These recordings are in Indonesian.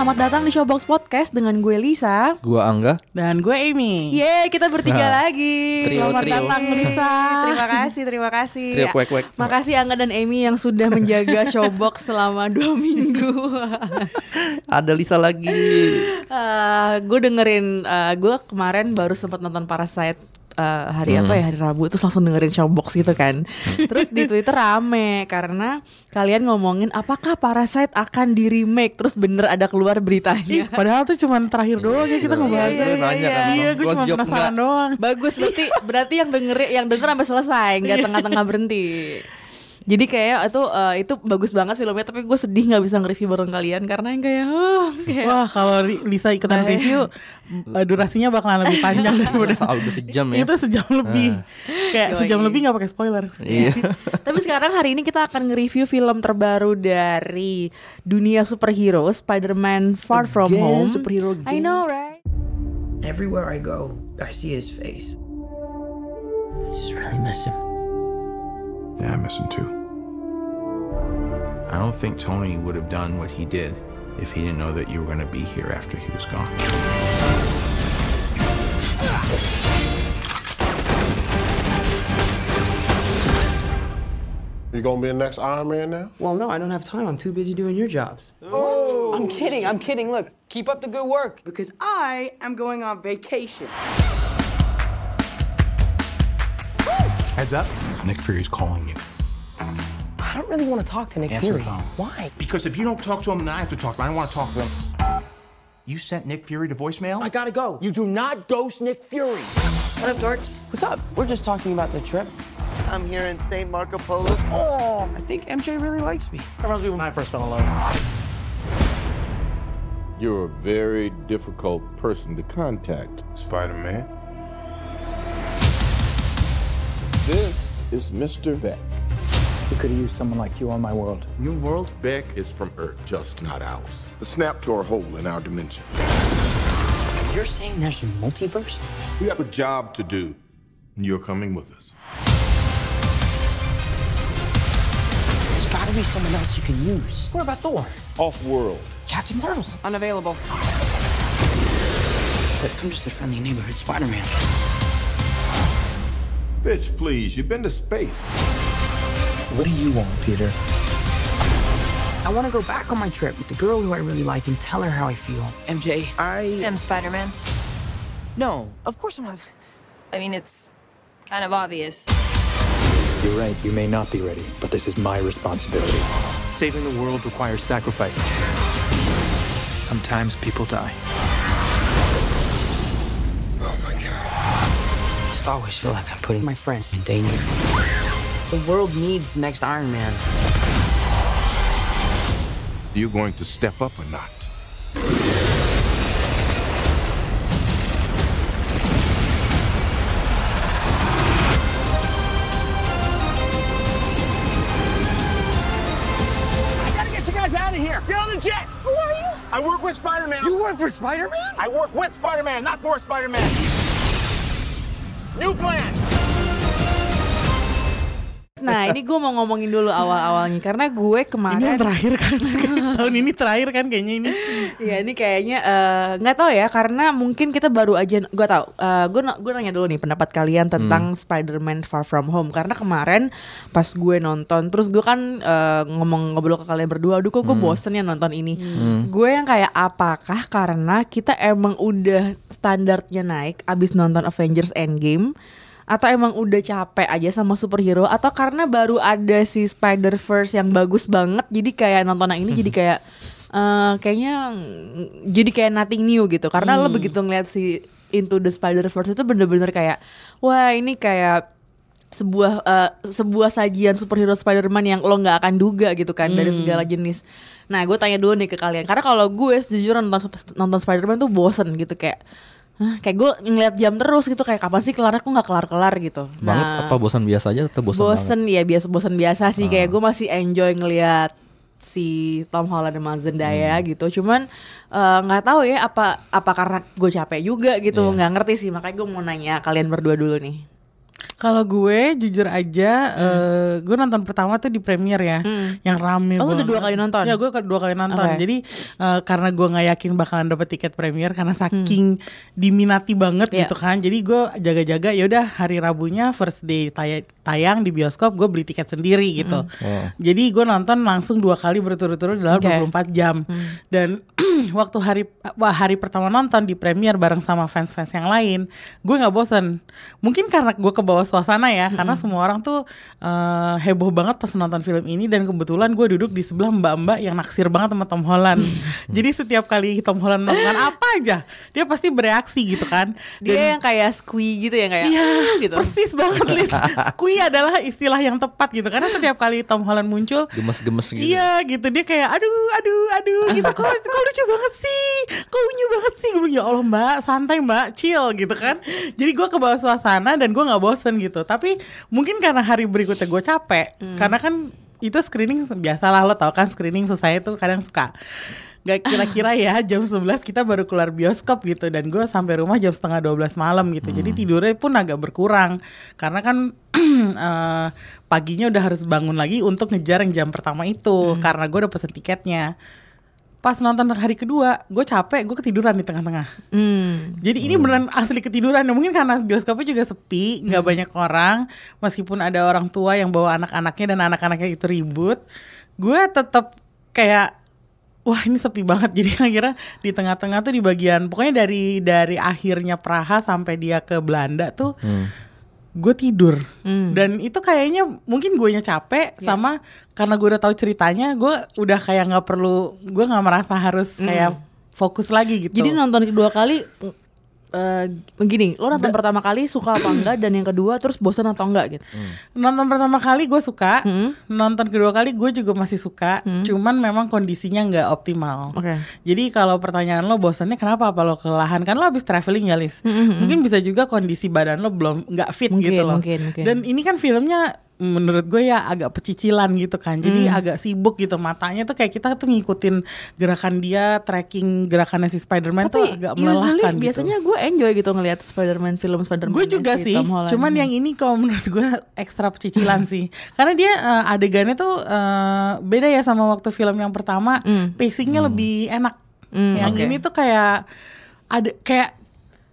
Selamat datang di Showbox Podcast dengan gue Lisa. Gua Angga. Dan gue Amy. Yeay, kita bertiga Nah, lagi. trio, Selamat trio. datang Lisa. terima kasih, terima kasih. Trio kuek-kuek. Makasih Angga dan Amy yang sudah menjaga Showbox selama dua minggu. Ada Lisa lagi. Eh, gue dengerin, eh, gue kemarin baru sempat nonton Parasite eh, hari apa ya hari Rabu terus langsung dengerin Showbox gitu kan. terus di Twitter rame karena kalian ngomongin apakah Parasite akan di remake terus bener ada keluar beritanya. Padahal tuh cuman terakhir doang ya kita ngebahas. Iya, iya, nanya kan. Iya, gue Gua cuma penasaran enggak. doang. Bagus berarti berarti yang denger yang denger sampai selesai, nggak tengah-tengah berhenti. Jadi kayak itu eh, itu bagus banget filmnya tapi gue sedih nggak bisa nge-review bareng kalian karena yang kayak, oh, kayak Wah kalau Lisa ikutan Bahaya. review eh, durasinya bakalan lebih panjang daripada udah sejam ya. itu sejam lebih. Kayak Yoi. sejam lebih nggak pakai spoiler. Iya. Tapi sekarang hari ini kita akan nge-review film terbaru dari dunia superhero Spider-Man Far From Again, Home. superhero I again. know, right? Everywhere I go, I see his face. I just really miss him. Yeah, I miss him too. I don't think Tony would have done what he did if he didn't know that you were going to be here after he was gone. You gonna be the next Iron Man now? Well, no, I don't have time. I'm too busy doing your jobs. What? I'm kidding. I'm kidding. Look, keep up the good work. Because I am going on vacation. Heads up. Nick Fury's calling you. I don't really want to talk to Nick Answer Fury. the phone. Why? Because if you don't talk to him, then I have to talk to him. I don't want to talk to him. You sent Nick Fury to voicemail? I gotta go. You do not ghost Nick Fury. What up, dorks? What's up? We're just talking about the trip. I'm here in St. Marco Polo. Oh, I think MJ really likes me. That reminds me when I first fell in love. You're a very difficult person to contact, Spider-Man. This is Mr. Beck. We could have used someone like you on my world. Your world? Beck is from Earth, just not ours. The snap to a hole in our dimension. You're saying there's a multiverse? We have a job to do, and you're coming with us. There's gotta be someone else you can use. What about Thor? Off-world. Captain Marvel? Unavailable. But I'm just a friendly neighborhood Spider-Man. Bitch, please, you've been to space. What do you want, Peter? I want to go back on my trip with the girl who I really like and tell her how I feel. MJ, I am Spider Man. no, of course I'm not. I mean, it's kind of obvious. You're right, you may not be ready, but this is my responsibility. Saving the world requires sacrifice. Sometimes people die. Just always feel like I'm putting my friends in danger. The world needs the next Iron Man. Are You're going to step up or not? I gotta get you guys out of here. Get on the jet. Who are you? I work with Spider-Man. You work for Spider-Man? I work with Spider-Man, not for Spider-Man. New plan. Nah, ini gue mau ngomongin dulu awal-awalnya karena gue Ini kemarin yang terakhir kan. Tahun ini terakhir kan kayaknya ini. Iya ini kayaknya eh, nggak tahu ya karena mungkin kita baru aja gue tahu eh, gue gue nanya dulu nih pendapat kalian tentang Spider-Man Far From Home karena kemarin pas gue nonton terus gue kan eh, ngomong ngobrol ke kalian berdua aduh kok gue bosen ya nonton ini gue yang kayak apakah karena kita emang udah standarnya naik abis nonton Avengers Endgame atau emang udah capek aja sama superhero? Atau karena baru ada si Spider Verse yang bagus banget jadi kayak nonton yang ini jadi kayak eh, kayaknya jadi kayak nothing new gitu. Karena lo begitu ngeliat si Into the Spider Verse itu bener-bener kayak wah ini kayak sebuah eh, sebuah sajian superhero Spider-Man yang lo nggak akan duga gitu kan dari segala jenis. Nah, gue tanya dulu nih ke kalian. Karena kalau gue sejujurnya nonton nonton Spider-Man tuh bosen gitu kayak kayak gue ngeliat jam terus gitu kayak kapan sih kelarnya kok nggak kelar kelar gitu. Banget. Apa bosan biasa aja atau bosan bosen ya biasa bosen biasa sih. Kayak gue masih enjoy ngeliat si Tom Holland sama Zendaya gitu. Cuman eh, nggak tahu ya apa apa karena gue capek juga gitu. Iya. nggak ngerti sih. Makanya gue mau nanya kalian berdua dulu nih Kalau gue jujur aja, eh, gue nonton pertama tuh di premier ya, yang rame Oh, lu udah banget. dua kali nonton? Ya gue dua kali nonton. Oke. Jadi eh, karena gue nggak yakin bakalan dapet tiket premier karena saking diminati banget Iya. gitu kan. Jadi gue jaga-jaga. Ya udah hari Rabunya first day tay- tayang di bioskop, gue beli tiket sendiri gitu. Jadi gue nonton langsung dua kali berturut-turut dalam Oke. 24 jam. Dan waktu hari wah, hari pertama nonton di premier bareng sama fans-fans yang lain, gue nggak bosen. Mungkin karena gue ke bawah suasana ya, karena semua orang tuh eh, heboh banget pas nonton film ini dan kebetulan gue duduk di sebelah mbak-mbak yang naksir banget sama Tom Holland. Jadi setiap kali Tom Holland melakukan apa aja, dia pasti bereaksi gitu kan. dia yang kayak squee gitu ya kayak Iya, "Ah," gitu persis banget Liz. Squee adalah istilah yang tepat gitu karena setiap kali Tom Holland muncul Gemes-gemes gitu. Iya gitu dia kayak aduh aduh aduh gitu kok kok lucu banget sih kok unyu banget sih gue bilang ya Allah mbak santai mbak chill gitu kan jadi gue ke bawah suasana dan gue nggak bosen gitu. Tapi mungkin karena hari berikutnya gue capek karena kan itu screening biasalah lo tau kan screening selesai tuh kadang suka Gak kira-kira ya jam 11 kita baru keluar bioskop gitu dan gue sampai rumah jam setengah 12 malam gitu. Jadi tidurnya pun agak berkurang karena kan eh, paginya udah harus bangun lagi untuk ngejar yang jam pertama itu karena gue udah pesen tiketnya pas nonton hari kedua gue capek gue ketiduran di tengah-tengah. Hmm. jadi ini beneran asli ketiduran. Ya mungkin karena bioskopnya juga sepi nggak banyak orang meskipun ada orang tua yang bawa anak-anaknya dan anak-anaknya itu ribut gue tetap kayak wah ini sepi banget. Jadi akhirnya di tengah-tengah tuh di bagian pokoknya dari dari akhirnya Praha sampai dia ke Belanda tuh gue tidur. Dan itu kayaknya mungkin gue capek sama karena gue udah tahu ceritanya gue udah kayak nggak perlu gue nggak merasa harus kayak fokus lagi gitu. Jadi nonton kedua kali eh begini lo nonton pertama kali suka apa enggak dan yang kedua terus bosan atau enggak gitu. Nonton pertama kali gue suka Hmm. nonton kedua kali gue juga masih suka cuman memang kondisinya nggak optimal. Oke. jadi kalau pertanyaan lo bosannya kenapa? Apa lo kelelahan? Kan lo habis traveling ya Lis Hmm, mungkin bisa juga kondisi badan lo belum nggak fit Mungkin, gitu loh. mungkin, mungkin. dan ini kan filmnya menurut gue ya agak pecicilan gitu kan jadi Hmm. agak sibuk gitu matanya tuh kayak kita tuh ngikutin gerakan dia tracking gerakannya si Spider-Man tuh agak usually melelahkan gitu biasanya gue enjoy gitu ngelihat Spider-Man film Spider-Man Gue juga si sih, Tom Holland. cuman yang ini kalau menurut gue ekstra pecicilan sih, karena dia eh, adegannya tuh eh, beda ya sama waktu film yang pertama, pacingnya lebih enak. Hmm, yang oke. ini tuh kayak ada kayak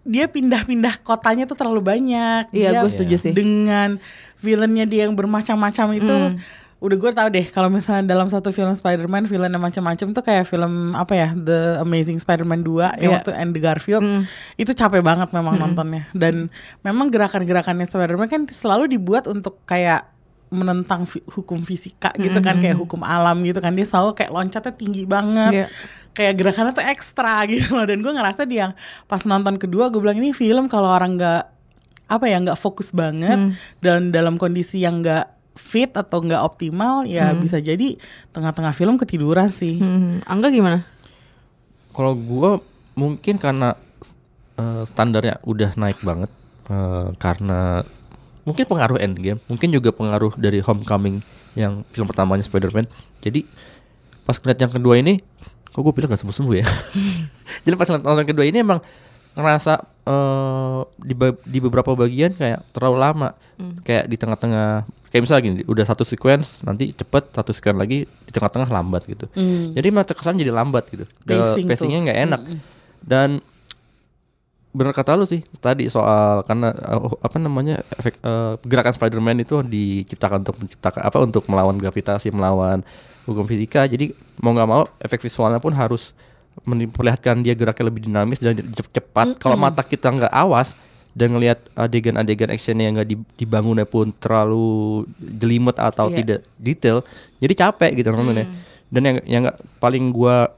dia pindah-pindah kotanya tuh terlalu banyak. Iya, gue setuju sih. Dengan villainnya dia yang bermacam-macam itu. Hmm. Udah gue tau deh kalau misalnya dalam satu film Spider-Man villainnya macam-macam tuh kayak film apa ya The Amazing Spider-Man 2 Iya. yang waktu Andrew Garfield itu capek banget memang nontonnya dan memang gerakan-gerakannya Spider-Man kan selalu dibuat untuk kayak menentang fi- hukum fisika gitu kan kayak hukum alam gitu kan. Dia selalu kayak loncatnya tinggi banget. Iya. kayak gerakannya tuh ekstra gitu loh. Dan gue ngerasa dia pas nonton kedua gue bilang ini film kalau orang nggak apa ya nggak fokus banget dan dalam kondisi yang nggak fit atau nggak optimal ya bisa jadi tengah-tengah film ketiduran sih. Hmm, Angga gimana? Kalau gua mungkin karena eh, standarnya udah naik banget eh, karena mungkin pengaruh Endgame, mungkin juga pengaruh dari Homecoming yang film pertamanya Spider-Man. Jadi pas ngeliat yang kedua ini, kok gue bilang gak sembuh-sembuh ya. Jadi pas nonton kedua ini emang ngerasa eh, di, di beberapa bagian kayak terlalu lama, kayak di tengah-tengah, kayak misalnya gini, udah satu sequence nanti cepet, satu sequence lagi di tengah-tengah lambat gitu. Jadi malah terkesan jadi lambat gitu. Pacing pacingnya nggak enak. Dan bener kata lu sih tadi soal karena uh, apa namanya efek uh, gerakan Spider-Man itu diciptakan untuk menciptakan apa untuk melawan gravitasi melawan hukum fisika. Jadi mau nggak mau efek visualnya pun harus memperlihatkan dia geraknya lebih dinamis dan cep- cepat. Kalau mata kita nggak awas dan ngelihat adegan-adegan actionnya yang nggak di- dibangunnya pun terlalu jelimet atau Iya. tidak detail jadi capek gitu nontonnya. Dan yang yang nggak paling gua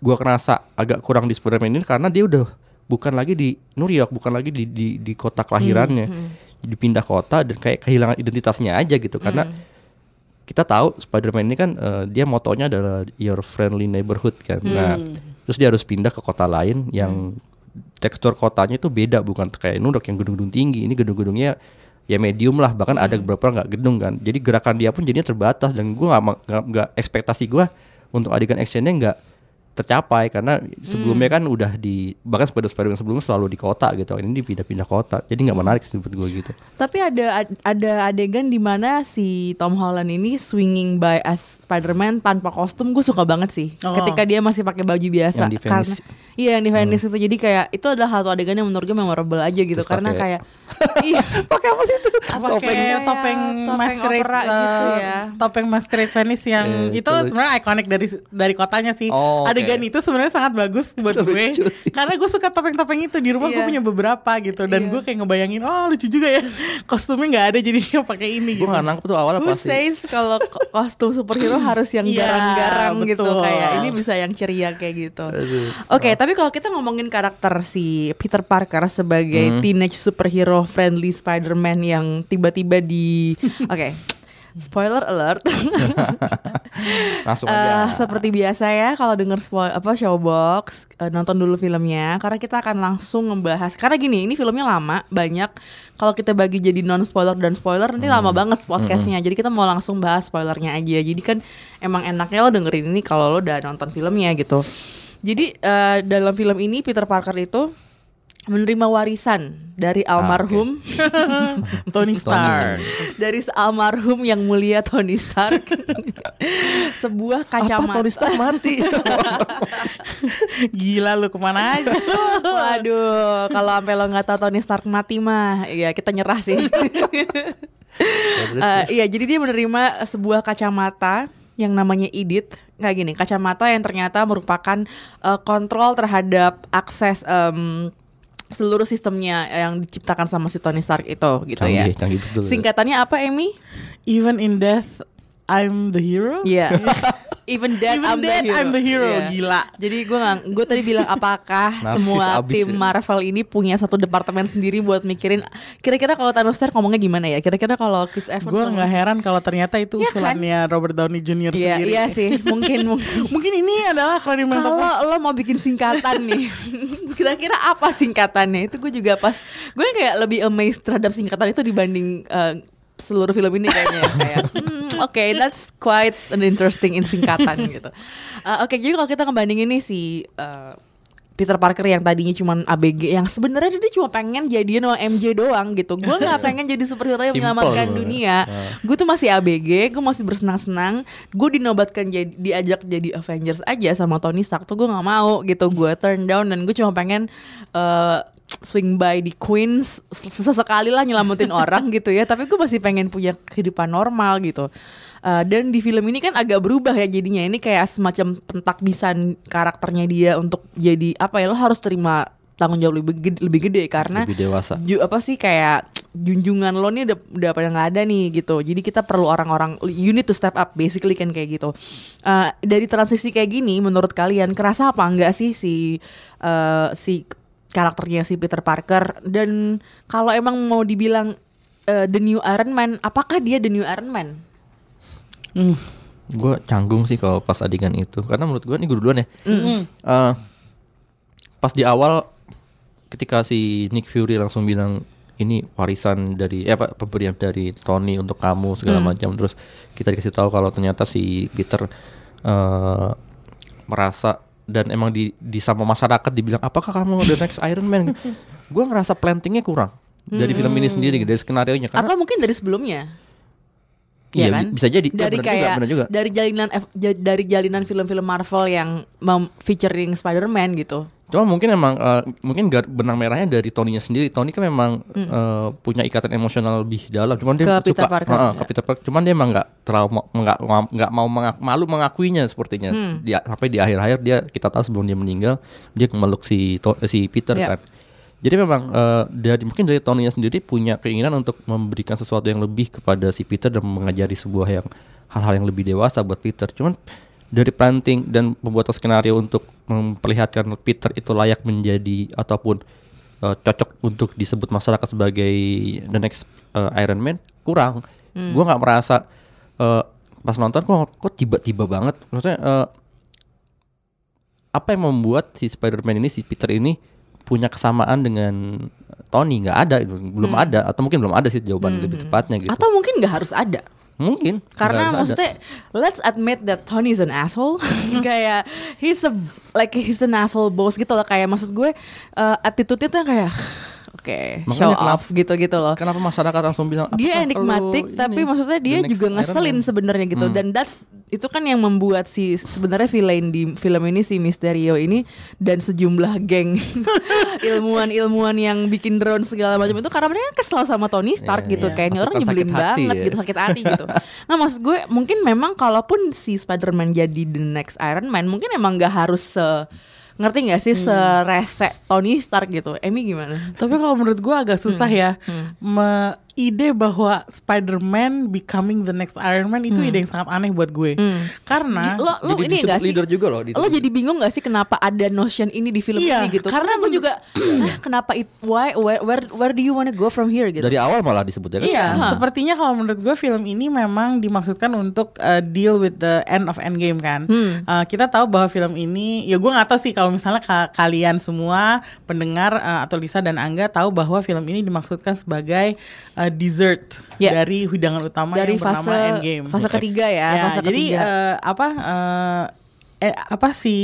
gua kerasa agak kurang di Spider-Man ini karena dia udah bukan lagi di New York, bukan lagi di di, di kota kelahirannya. Dipindah kota dan kayak kehilangan identitasnya aja gitu. Karena kita tahu Spider-Man ini kan eh, dia motonya adalah your friendly neighborhood kan. Nah, terus dia harus pindah ke kota lain yang tekstur kotanya itu beda bukan kayak New York yang gedung-gedung tinggi. Ini gedung-gedungnya ya medium lah bahkan ada beberapa nggak gedung kan. Jadi gerakan dia pun jadinya terbatas dan gue nggak nggak ekspektasi gue untuk adegan actionnya nggak tercapai karena sebelumnya kan udah di bahkan spider spider yang sebelumnya selalu di kota gitu. Ini dipindah-pindah kota. Jadi nggak menarik sih menurut gue gitu. Tapi ada ada adegan di mana si Tom Holland ini swinging by as Spider-Man tanpa kostum gue suka banget sih. Oh. Ketika dia masih pakai baju biasa. Yang di karena iya yang di Venice itu. Jadi kayak itu adalah satu adegan yang menurut gue memorable aja gitu. Terus karena kayak iya pakai apa sih itu pakai Kayak topeng topeng masquerade opera eh, gitu ya. topeng masquerade Venice yang Eh, itu itu- sebenarnya ikonik dari dari kotanya sih Oh, adegan itu sebenarnya sangat bagus buat Itu gue lucu sih. karena gue suka topeng-topeng itu di rumah gue Iya. punya beberapa gitu dan Iya. gue kayak ngebayangin oh lucu juga ya kostumnya nggak ada jadi dia pakai ini gue gitu nggak nangkep tuh awalnya Who pasti says kalau ko- kostum superhero harus yang Iya, garang-garang gitu betul. kayak ini bisa yang ceria kayak gitu. Oke, tapi kalau kita ngomongin karakter si Peter Parker sebagai Hmm. teenage superhero friendly Spider-Man yang tiba-tiba di Oke. Spoiler alert. langsung aja. Seperti biasa ya kalau denger spoil apa showbox eh, nonton dulu filmnya karena kita akan langsung membahas karena gini ini filmnya lama banyak. Kalau kita bagi jadi non spoiler dan spoiler nanti lama banget podcastnya. Jadi kita mau langsung bahas spoilernya aja. Jadi kan emang enaknya lo dengerin ini kalau lo udah nonton filmnya gitu. Jadi eh, dalam film ini Peter Parker itu menerima warisan dari almarhum. Tony Stark. Dari almarhum yang mulia Tony Stark. Sebuah kacamata apa Tony Stark mati? Gila lu ke mana aja? Waduh, kalau sampai lo nggak tahu Tony Stark mati mah, ya kita nyerah sih. Eh, Iya, jadi dia menerima sebuah kacamata yang namanya Edit. Nggak gini, kacamata yang ternyata merupakan eh, kontrol terhadap akses em, seluruh sistemnya yang diciptakan sama si Tony Stark itu, gitu ya. Canggih, canggih betul. Singkatannya apa, Amy? even in death I'm the hero Iya. Even dead, Even I'm, dead, the hero. I'm the hero. Iya. Gila. Jadi gue nggak, gue tadi bilang apakah Narsis semua abis tim ya. Marvel ini punya satu departemen sendiri buat mikirin kira-kira kalau Thanos Stark ngomongnya gimana ya? Kira-kira kalau Chris Evans gue nggak heran kalau ternyata itu Iya kan? usulannya Robert Downey Jr. Iya, sendiri iya sih, mungkin mungkin. mungkin ini adalah. Kalau lo mau bikin singkatan nih, kira-kira apa singkatannya? Itu gue juga pas, gue kayak lebih amazed terhadap singkatan itu dibanding eh, seluruh film ini kayaknya. ya. kayak, hmm, oke, that's quite an interesting in singkatan gitu. Eh, oke, jadi kalau kita ngebandingin nih si eh, Peter Parker yang tadinya cuma ABG yang sebenarnya dia cuma pengen jadian sama MJ doang gitu. Gue nggak pengen jadi superhero yang menyelamatkan dunia. Gue tuh masih ABG, gue masih bersenang-senang. Gue dinobatkan jadi diajak jadi Avengers aja sama Tony Stark tuh gue nggak mau gitu. Gue turn down dan gue cuma pengen eh, swing by di Queens ses- sesekali lah nyelamatin orang gitu ya. Tapi gue masih pengen punya kehidupan normal gitu. Uh, dan di film ini kan agak berubah ya jadinya ini kayak semacam pentakbisan karakternya dia untuk jadi apa ya lo harus terima tanggung jawab lebih gede, lebih gede karena Lebih dewasa. ju- apa sih kayak junjungan lo nih udah udah pada nggak ada nih gitu jadi kita perlu orang-orang you need to step up basically kan kayak gitu Uh, dari transisi kayak gini menurut kalian kerasa apa enggak sih si uh, si karakternya si Peter Parker. Dan kalau emang mau dibilang uh, the new Iron Man apakah dia the new Iron Man? Gue canggung sih kalau pas adegan itu. Karena menurut gue ini gue duluan ya. Eh, pas di awal ketika si Nick Fury langsung bilang ini warisan dari eh apa pemberian dari Tony untuk kamu segala macam. Terus kita dikasih tahu kalau ternyata si Peter eh, merasa dan emang di di sama masyarakat dibilang apakah kamu the next Iron Man gue ngerasa plantingnya kurang dari film ini sendiri dari skenario nya atau mungkin dari sebelumnya Iya, ya kan? bi- bisa jadi. Iya, Dari juga, kayak benar juga. dari jalinan dari jalinan film-film Marvel yang featuring Spider-Man gitu. Cuma mungkin emang eh, mungkin benang merahnya dari Tony-nya sendiri. Tony kan memang eh, punya ikatan emosional lebih dalam. Cuman dia Hmm. Ke Peter suka Parker, Heeh, ya. ke Peter Parker. Cuman dia emang nggak terlalu mau- nggak nggak mau mengak- malu mengakuinya sepertinya. Hmm. Dia sampai di akhir-akhir dia kita tahu sebelum dia meninggal dia memeluk si si Peter Ya. kan. Jadi memang eh, dari mungkin dari Tony-nya sendiri punya keinginan untuk memberikan sesuatu yang lebih kepada si Peter dan mengajari sebuah yang hal-hal yang lebih dewasa buat Peter. Cuman dari planting dan pembuatan skenario untuk memperlihatkan Peter itu layak menjadi ataupun eh, cocok untuk disebut masyarakat sebagai the next eh, Iron Man kurang. Gua nggak merasa eh, pas nonton kok kok tiba-tiba banget. Maksudnya eh, apa yang membuat si Spider-Man ini si Peter ini punya kesamaan dengan Tony nggak ada belum Hmm. ada atau mungkin belum ada sih jawaban lebih tepatnya gitu Atau mungkin nggak harus ada. Mungkin Karena harus ada. maksudnya let's admit that Tony is an asshole. kayak he's a like he's an asshole boss gitu loh kayak maksud gue uh, attitude-nya tuh kayak oke Makanya show kenapa- off gitu-gitu loh. kenapa masyarakat langsung bilang Dia "Apakah enigmatic lo tapi ini maksudnya dia juga ngeselin Man?" sebenarnya gitu Hmm. dan that's itu kan yang membuat si sebenarnya villain di film ini si Mysterio ini dan sejumlah geng ilmuwan-ilmuwan yang bikin drone segala macam itu karena mereka kesel sama Tony Stark Iya, gitu iya. kayak ini orang nyebelin banget ya. gitu sakit hati gitu. Nah maksud gue mungkin memang kalaupun si Spider-Man jadi the next Iron Man mungkin emang nggak harus se ngerti nggak sih Hmm. serese Tony Stark gitu. Emmy gimana? Tapi kalau menurut gue agak susah ya me- ide bahwa Spider-Man becoming the next Iron Man itu ide yang sangat aneh buat gue. Karena lo lo Jadi ini gak sih? leader juga loh di lo jadi bingung gak sih kenapa ada notion ini di film Iya, ini gitu? karena karena gue juga "Hah, kenapa it why where, where where do you wanna go from here? gitu. Dari awal malah disebut ya kan? Iya, Hah. sepertinya kalau menurut gue film ini memang dimaksudkan untuk uh, deal with the end of Endgame kan. Hmm. Uh, kita tahu bahwa film ini, ya gue nggak tahu sih kalau misalnya ka- kalian semua pendengar uh, atau Lisa dan Angga tahu bahwa film ini dimaksudkan sebagai uh, dessert Ya. dari hidangan utama dari yang bernama fase Endgame. fase ketiga ya, Ya, fase jadi ketiga eh, apa eh, eh, apa si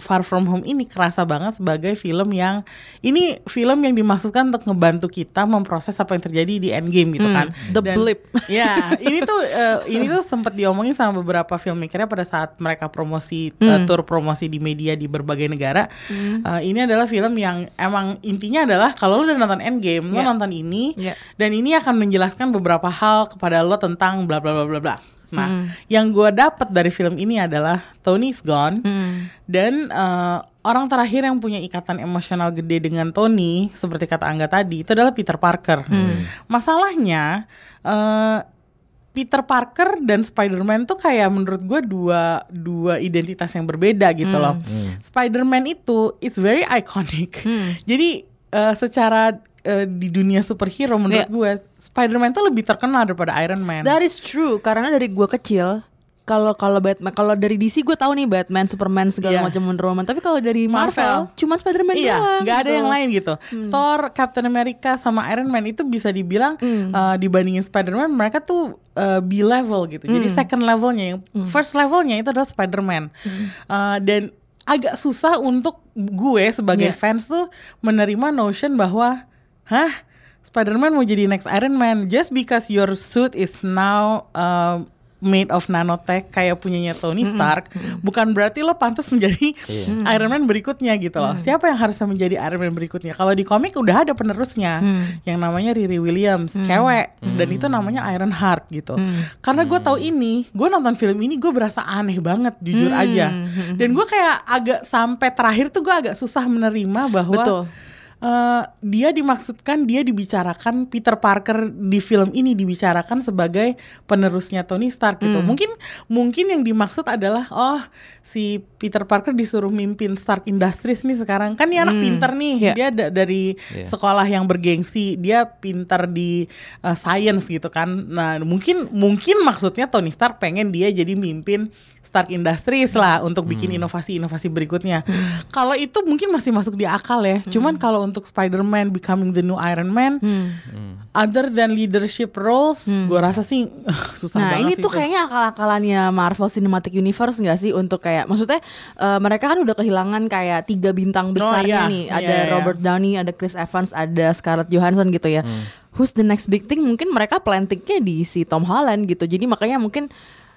Far From Home ini kerasa banget sebagai film yang ini film yang dimaksudkan untuk ngebantu kita memproses apa yang terjadi di Endgame gitu Hmm, kan. the blip. Ya, ini tuh eh, ini tuh sempat diomongin sama beberapa filmmakernya pada saat mereka promosi eh, Hmm. tour promosi di media di berbagai negara. Eh, ini adalah film yang emang intinya adalah kalau lo udah nonton Endgame, lo Ya. nonton ini Ya. dan ini akan menjelaskan beberapa hal kepada lo tentang bla bla bla bla bla. Nah, Hmm. yang gue dapat dari film ini adalah Tony's gone Hmm. Dan eh, orang terakhir yang punya ikatan emosional gede dengan Tony, seperti kata Angga tadi, itu adalah Peter Parker. Hmm. Masalahnya eh, Peter Parker dan Spider-Man tuh kayak menurut gue dua dua identitas yang berbeda gitu loh. Spider-Man itu it's very iconic. Jadi eh, secara eh, di dunia superhero menurut Iya. gue Spider-Man tuh lebih terkenal daripada Iron Man. that is true karena dari gue kecil kalau kalau Batman kalau dari DC gue tahu nih Batman Superman segala Iya. macam Wonder Woman tapi kalau dari Marvel, Marvel. cuma Spider-Man Iya, doang nggak ada gitu. yang lain gitu. Thor, Captain America, sama Iron Man itu bisa dibilang uh, dibandingin Spider-Man mereka tuh uh, B level gitu. Jadi second levelnya, yang first levelnya itu adalah Spider-Man. Uh, dan agak susah untuk gue sebagai Iya. fans tuh menerima notion bahwa, hah, Spider-Man mau jadi next Iron Man just because your suit is now uh, made of nanotech kayak punyanya Tony Stark, bukan berarti lo pantas menjadi Iron Man berikutnya gitu loh. Siapa yang harusnya menjadi Iron Man berikutnya? Kalau di komik udah ada penerusnya yang namanya Riri Williams, cewek, dan itu namanya Iron Heart gitu. Karena gue tahu ini, gue nonton film ini gue berasa aneh banget jujur aja. Dan gue kayak agak sampai terakhir tuh gue agak susah menerima bahwa Betul. Eh, dia dimaksudkan dia dibicarakan Peter Parker di film ini dibicarakan sebagai penerusnya Tony Stark gitu. Mungkin mungkin yang dimaksud adalah oh si Peter Parker disuruh mimpin Stark Industries nih sekarang. Kan dia anak pinter nih. Iya. Dia da- dari Iya. sekolah yang bergengsi, dia pinter di eh, science gitu kan. Nah, mungkin mungkin maksudnya Tony Stark pengen dia jadi mimpin Stark Industries lah untuk bikin inovasi-inovasi berikutnya. Kalau itu mungkin masih masuk di akal ya. Cuman kalau untuk Spider-Man becoming the new Iron Man, other than leadership roles, gue rasa sih susah Nah banget ini sih tuh itu. kayaknya akal-akalannya Marvel Cinematic Universe nggak sih untuk kayak maksudnya eh, mereka kan udah kehilangan kayak tiga bintang besar iya. nih Iya, ada iya. Robert Downey, ada Chris Evans, ada Scarlett Johansson gitu ya. Who's the next big thing? Mungkin mereka plantingnya di si Tom Holland gitu. Jadi makanya mungkin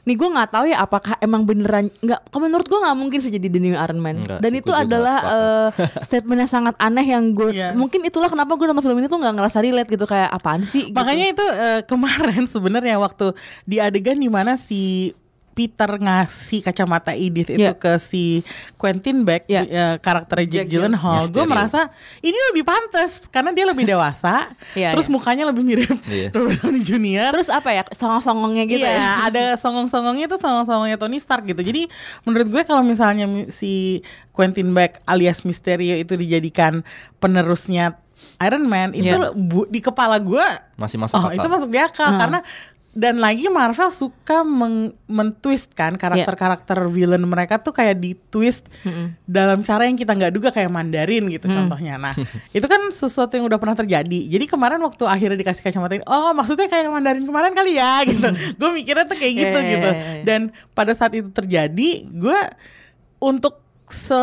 nih gue nggak tahu ya apakah emang beneran nggak kalau menurut gue nggak mungkin sih jadi the new Iron Man Enggak dan itu adalah eh, statement yang sangat aneh yang gue Iya. mungkin itulah kenapa gue nonton film ini tuh nggak ngerasa relate gitu kayak apaan sih gitu. Makanya itu eh, kemarin sebenarnya waktu di adegan di mana si Peter ngasih kacamata Edith itu Iya. ke si Quentin Beck Iya. eh, karakter Jack, Jack Gyllenhaal, gue merasa ini lebih pantas karena dia lebih dewasa, Iya, terus iya. mukanya lebih mirip Iya. Robert Downey Jr. terus apa ya songong-songongnya gitu iya, ya ada songong-songongnya tuh songong-songongnya Tony Stark gitu. Jadi menurut gue kalau misalnya mi- si Quentin Beck alias Mysterio itu dijadikan penerusnya Iron Man itu Iya. bu- di kepala gue masih masuk Oh akal. itu masuk di akal Hmm. karena dan lagi Marvel suka meng- mentwist kan karakter-karakter villain mereka tuh kayak ditwist dalam cara yang kita nggak duga kayak Mandarin gitu contohnya. Nah itu kan sesuatu yang udah pernah terjadi. Jadi kemarin waktu akhirnya dikasih kacamata ini, oh maksudnya kayak Mandarin kemarin kali ya gitu. gue mikirnya tuh kayak gitu Iya, iya, gitu. iya, iya. Dan pada saat itu terjadi, gue untuk se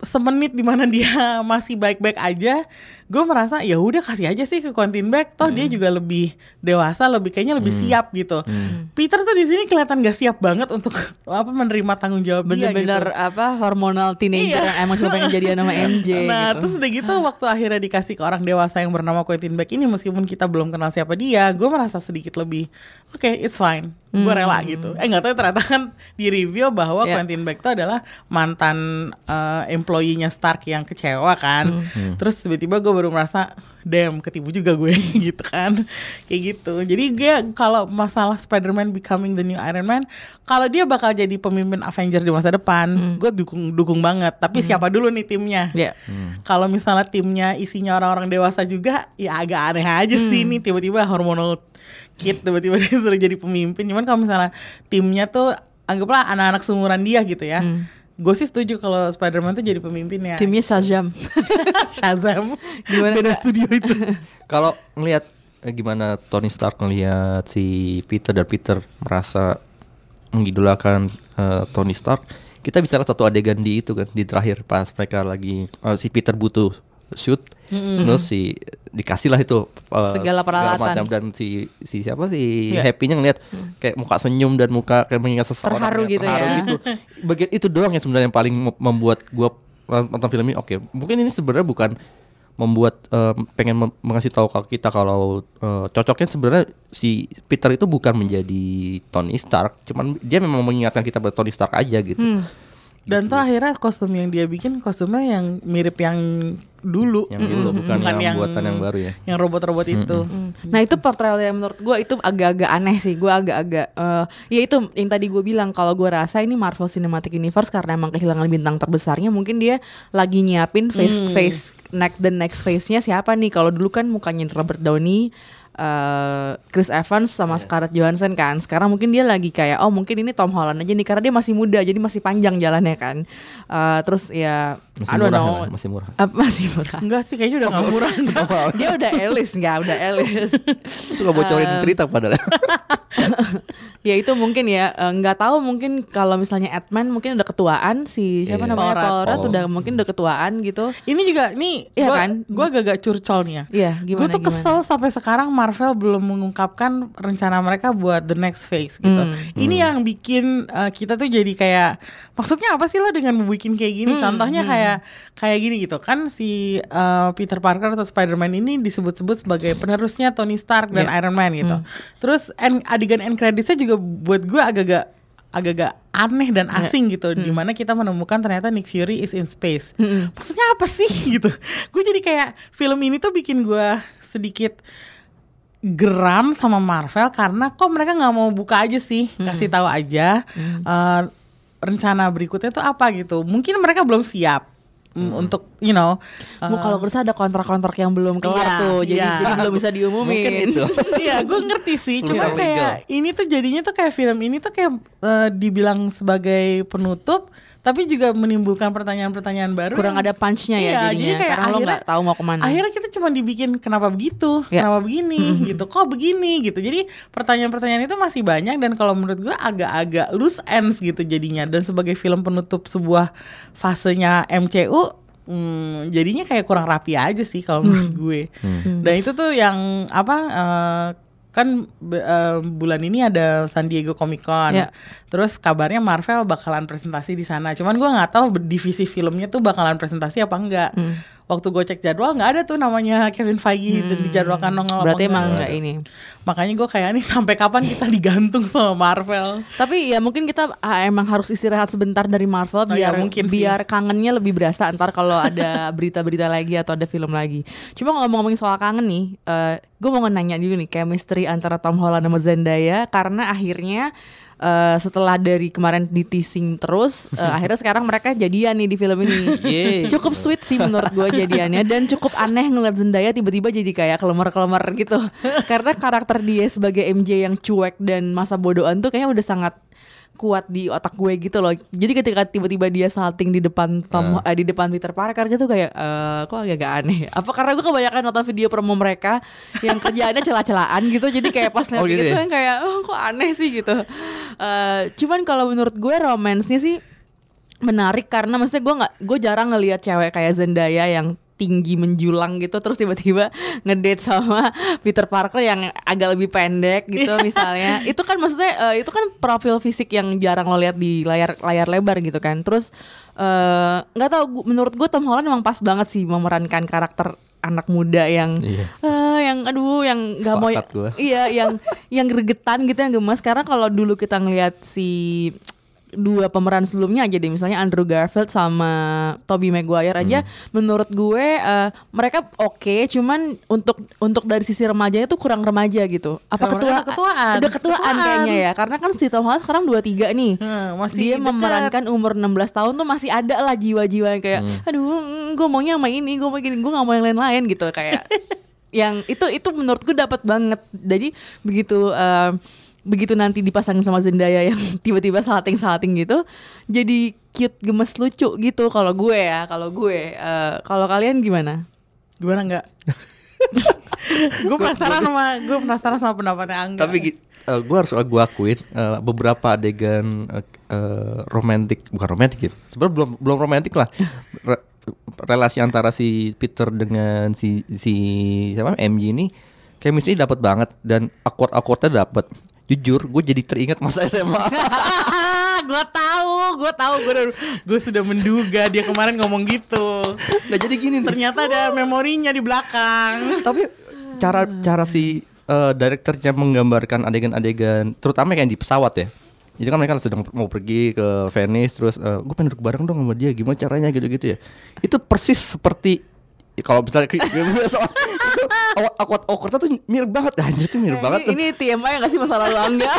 semenit di mana dia masih baik-baik aja, gue merasa ya udah kasih aja sih ke Quentin Beck, toh dia juga lebih dewasa, lebih kayaknya lebih siap gitu. Peter tuh di sini kelihatan gak siap banget untuk apa menerima tanggung jawab Bener-bener gitu. apa hormonal teenager Iya. yang emang cuma pengen jadi nama MJ Nah, gitu. terus udah gitu waktu akhirnya dikasih ke orang dewasa yang bernama Quentin Beck ini meskipun kita belum kenal siapa dia, gue merasa sedikit lebih oke, it's fine. Gue rela gitu. Eh nggak tahu ternyata kan di reveal bahwa Ya. Quentin Beck itu adalah mantan eh, employee-nya Stark yang kecewa kan. Terus tiba-tiba gue baru merasa damn ketipu juga gue gitu kan. Kayak gitu. Jadi gue kalau masalah Spider-Man becoming the new Iron Man, kalau dia bakal jadi pemimpin Avenger di masa depan, gue dukung dukung banget. Tapi siapa dulu nih timnya? Ya. Kalau misalnya timnya isinya orang-orang dewasa juga, ya agak aneh aja sih nih tiba-tiba hormonal kid tiba-tiba disuruh jadi pemimpin. Cuman kalau misalnya timnya tuh anggaplah anak-anak seumuran dia gitu ya. Gue sih setuju kalau Spider-Man tuh jadi pemimpin ya. Timnya Shazam. Shazam. Gimana, Beda studio itu. Kalau ngelihat eh, gimana Tony Stark ngelihat si Peter dan Peter merasa mengidolakan eh, Tony Stark, kita bisa lihat satu adegan di itu kan di terakhir pas mereka lagi eh, si Peter butuh shoot, terus si dikasih lah itu eh, Segala peralatan. macam dan si si siapa si Iya. happy-nya ngelihat kayak muka senyum dan muka kayak mengingat seseorang Terharu gitu terharu ya. gitu. Bagian itu doang yang sebenarnya yang paling mem- membuat gua nonton film ini oke. Mungkin ini sebenarnya bukan membuat eh, pengen mem- mengasih tahu ke kita kalau eh, cocoknya sebenarnya si Peter itu bukan menjadi Tony Stark, cuman dia memang mengingatkan kita pada Tony Stark aja gitu. Hmm. Dan tuh akhirnya kostum yang dia bikin kostumnya yang mirip yang dulu Yang itu bukan yang buatan yang baru ya. Yang robot-robot itu. Nah itu portrayal yang menurut gue itu agak-agak aneh sih. Gue agak-agak, eh, ya itu yang tadi gue bilang kalau gue rasa ini Marvel Cinematic Universe karena emang kehilangan bintang terbesarnya, mungkin dia lagi nyiapin face face next the next phase-nya siapa nih? Kalau dulu kan mukanya Robert Downey, eh, Chris Evans sama Scarlett Johansson kan. Sekarang mungkin dia lagi kayak oh mungkin ini Tom Holland aja nih karena dia masih muda jadi masih panjang jalannya kan. Eh, terus ya Masih I don't murah know. ya, masih murah. Eh, masih murah. Enggak sih kayaknya udah gak murah. dia udah Elis nggak? Udah Elis. Suka bocorin cerita padahal. ya itu mungkin ya eh, nggak tahu mungkin kalau misalnya Edman mungkin udah ketuaan si siapa Iya. namanya Rudd Oh. udah mungkin udah ketuaan gitu Ini juga nih Iya gua, kan? Gue agak-agak curcol nih ya Iya, gimana, Gue tuh gimana? kesel sampai sekarang Marvel belum mengungkapkan rencana mereka buat the next phase gitu Hmm. Ini yang bikin uh, kita tuh jadi kayak Maksudnya apa sih lo dengan membuat kayak gini Hmm, Contohnya kayak kayak gini gitu Kan si uh, Peter Parker atau Spider-Man ini disebut-sebut sebagai penerusnya Tony Stark dan Iya. Iron Man gitu Hmm. Terus adegan end creditsnya juga buat gue agak-agak agak-agak aneh dan Iya. asing gitu. Hmm. di mana kita menemukan ternyata Nick Fury is in space. Maksudnya apa sih? Gitu. Gue jadi kayak film ini tuh bikin gue sedikit geram sama Marvel karena kok mereka nggak mau buka aja sih. Kasih tahu aja eh, rencana berikutnya tuh apa gitu. Mungkin mereka belum siap mm, untuk you know Mu eh, kalau berusaha ada kontrak-kontrak yang belum kelar Iya, tuh jadi iya. jadi belum bisa diumumin Mungkin itu. Iya, gue ngerti sih. Cuma kayak ini tuh jadinya tuh kayak film ini tuh kayak eh, dibilang sebagai penutup, tapi juga menimbulkan pertanyaan-pertanyaan baru. kurang yang- ada punch-nya ya Iya, jadinya jadi kayak karena lo akhirnya- nggak tahu mau ke mana Akhirnya kita cuma dibikin kenapa begitu, Ya. kenapa begini, gitu. Kok begini, gitu. Jadi pertanyaan-pertanyaan itu masih banyak dan kalau menurut gue agak-agak loose ends gitu jadinya. Dan sebagai film penutup sebuah fasenya MCU. hmm, jadinya kayak kurang rapi aja sih kalau menurut gue. Dan itu tuh yang apa eh, kan eh, bulan ini ada San Diego Comic Con. Ya. Terus kabarnya Marvel bakalan presentasi di sana. Cuman gua nggak tahu divisi filmnya tuh bakalan presentasi apa enggak. Hmm. Waktu gue cek jadwal nggak ada tuh namanya Kevin Feige dan dijadwalkan nongol berarti emang nggak ini Makanya gue kayak nih sampai kapan kita digantung sama Marvel? Tapi ya mungkin kita ah, emang harus istirahat sebentar dari Marvel Oh biar mungkin sih. biar kangennya lebih berasa ntar kalau ada berita-berita lagi atau ada film lagi. Cuma kalau ngomongin soal kangen nih, gue mau nanya dulu nih chemistry antara Tom Holland sama Zendaya karena akhirnya eh, setelah dari kemarin di teasing terus eh, akhirnya sekarang mereka jadian nih di film ini. Cukup sweet sih menurut gue jadiannya. Dan cukup aneh ngeliat Zendaya tiba-tiba jadi kayak kelemar-kelemar gitu. Karena karakter dia sebagai MJ yang cuek dan masa bodohan tuh kayaknya udah sangat kuat di otak gue gitu loh. Jadi ketika tiba-tiba dia salting di depan Tom eh, di depan Peter Parker gitu kayak eh, kok agak aneh. Apa karena gue kebanyakan nonton video promo mereka yang kerjaannya celah-celahan gitu. Jadi kayak pas lihat Oh, gitu gitu ya? kan kayak oh, kok aneh sih gitu. Eh, cuman kalau menurut gue romansnya sih menarik karena maksudnya gue nggak gue jarang ngelihat cewek kayak Zendaya yang tinggi menjulang gitu terus tiba-tiba ngedate sama Peter Parker yang agak lebih pendek gitu misalnya itu kan maksudnya eh, itu kan profil fisik yang jarang lo lihat di layar layar lebar gitu kan terus eh, nggak tahu gua- menurut gue Tom Holland emang pas banget sih memerankan karakter anak muda yang Iya. eh, yang aduh yang nggak mau gua. iya yang yang gregetan gitu yang gemas karena kalau dulu kita ngelihat si dua pemeran sebelumnya aja deh. Misalnya Andrew Garfield sama Tobey Maguire aja. Menurut gue eh, mereka oke cuman untuk untuk dari sisi remajanya tuh kurang remaja gitu. Apa Karena ketua ketuaan. udah ketuaan Ketuaan. kayaknya ya. Karena kan si Tom Holland sekarang 23 nih. Hmm, masih dia deket. memerankan umur 16 tahun tuh masih ada lah jiwa-jiwa yang kayak aduh gue maunya sama ini gue mau gini gue gak mau yang lain-lain gitu. Kayak yang itu itu menurut gue dapat banget. Jadi begitu eh, begitu nanti dipasangin sama Zendaya yang tiba-tiba salting-salting gitu jadi cute gemes lucu gitu kalau gue ya kalau gue Eh, kalau kalian gimana Gimana enggak? gue penasaran sama gue penasaran sama pendapatnya Angga. Tapi gue harus gue akuin eh, beberapa adegan eh, eh, romantis bukan romantis gitu. Sebenarnya belum belum romantis lah. Re- relasi antara si Peter dengan si si siapa MJ ini chemistry dapat banget dan awkward awkwardnya dapat. Jujur, gue jadi teringat masa SMA. gue tahu, gue tahu, gue gue sudah menduga dia kemarin ngomong gitu. Nah jadi gini, nih. Ternyata ada memorinya di belakang. tapi cara cara si eh, direkturnya menggambarkan adegan-adegan terutama kayak di pesawat ya jadi kan mereka sedang mau pergi ke Venice terus gue pengen duduk bareng dong sama dia gimana caranya gitu-gitu ya itu persis seperti ya kalau itu awkward awkwardnya tuh mirip banget anjir tuh mirip banget tuh. ini TMI gak sih masa lalu Angga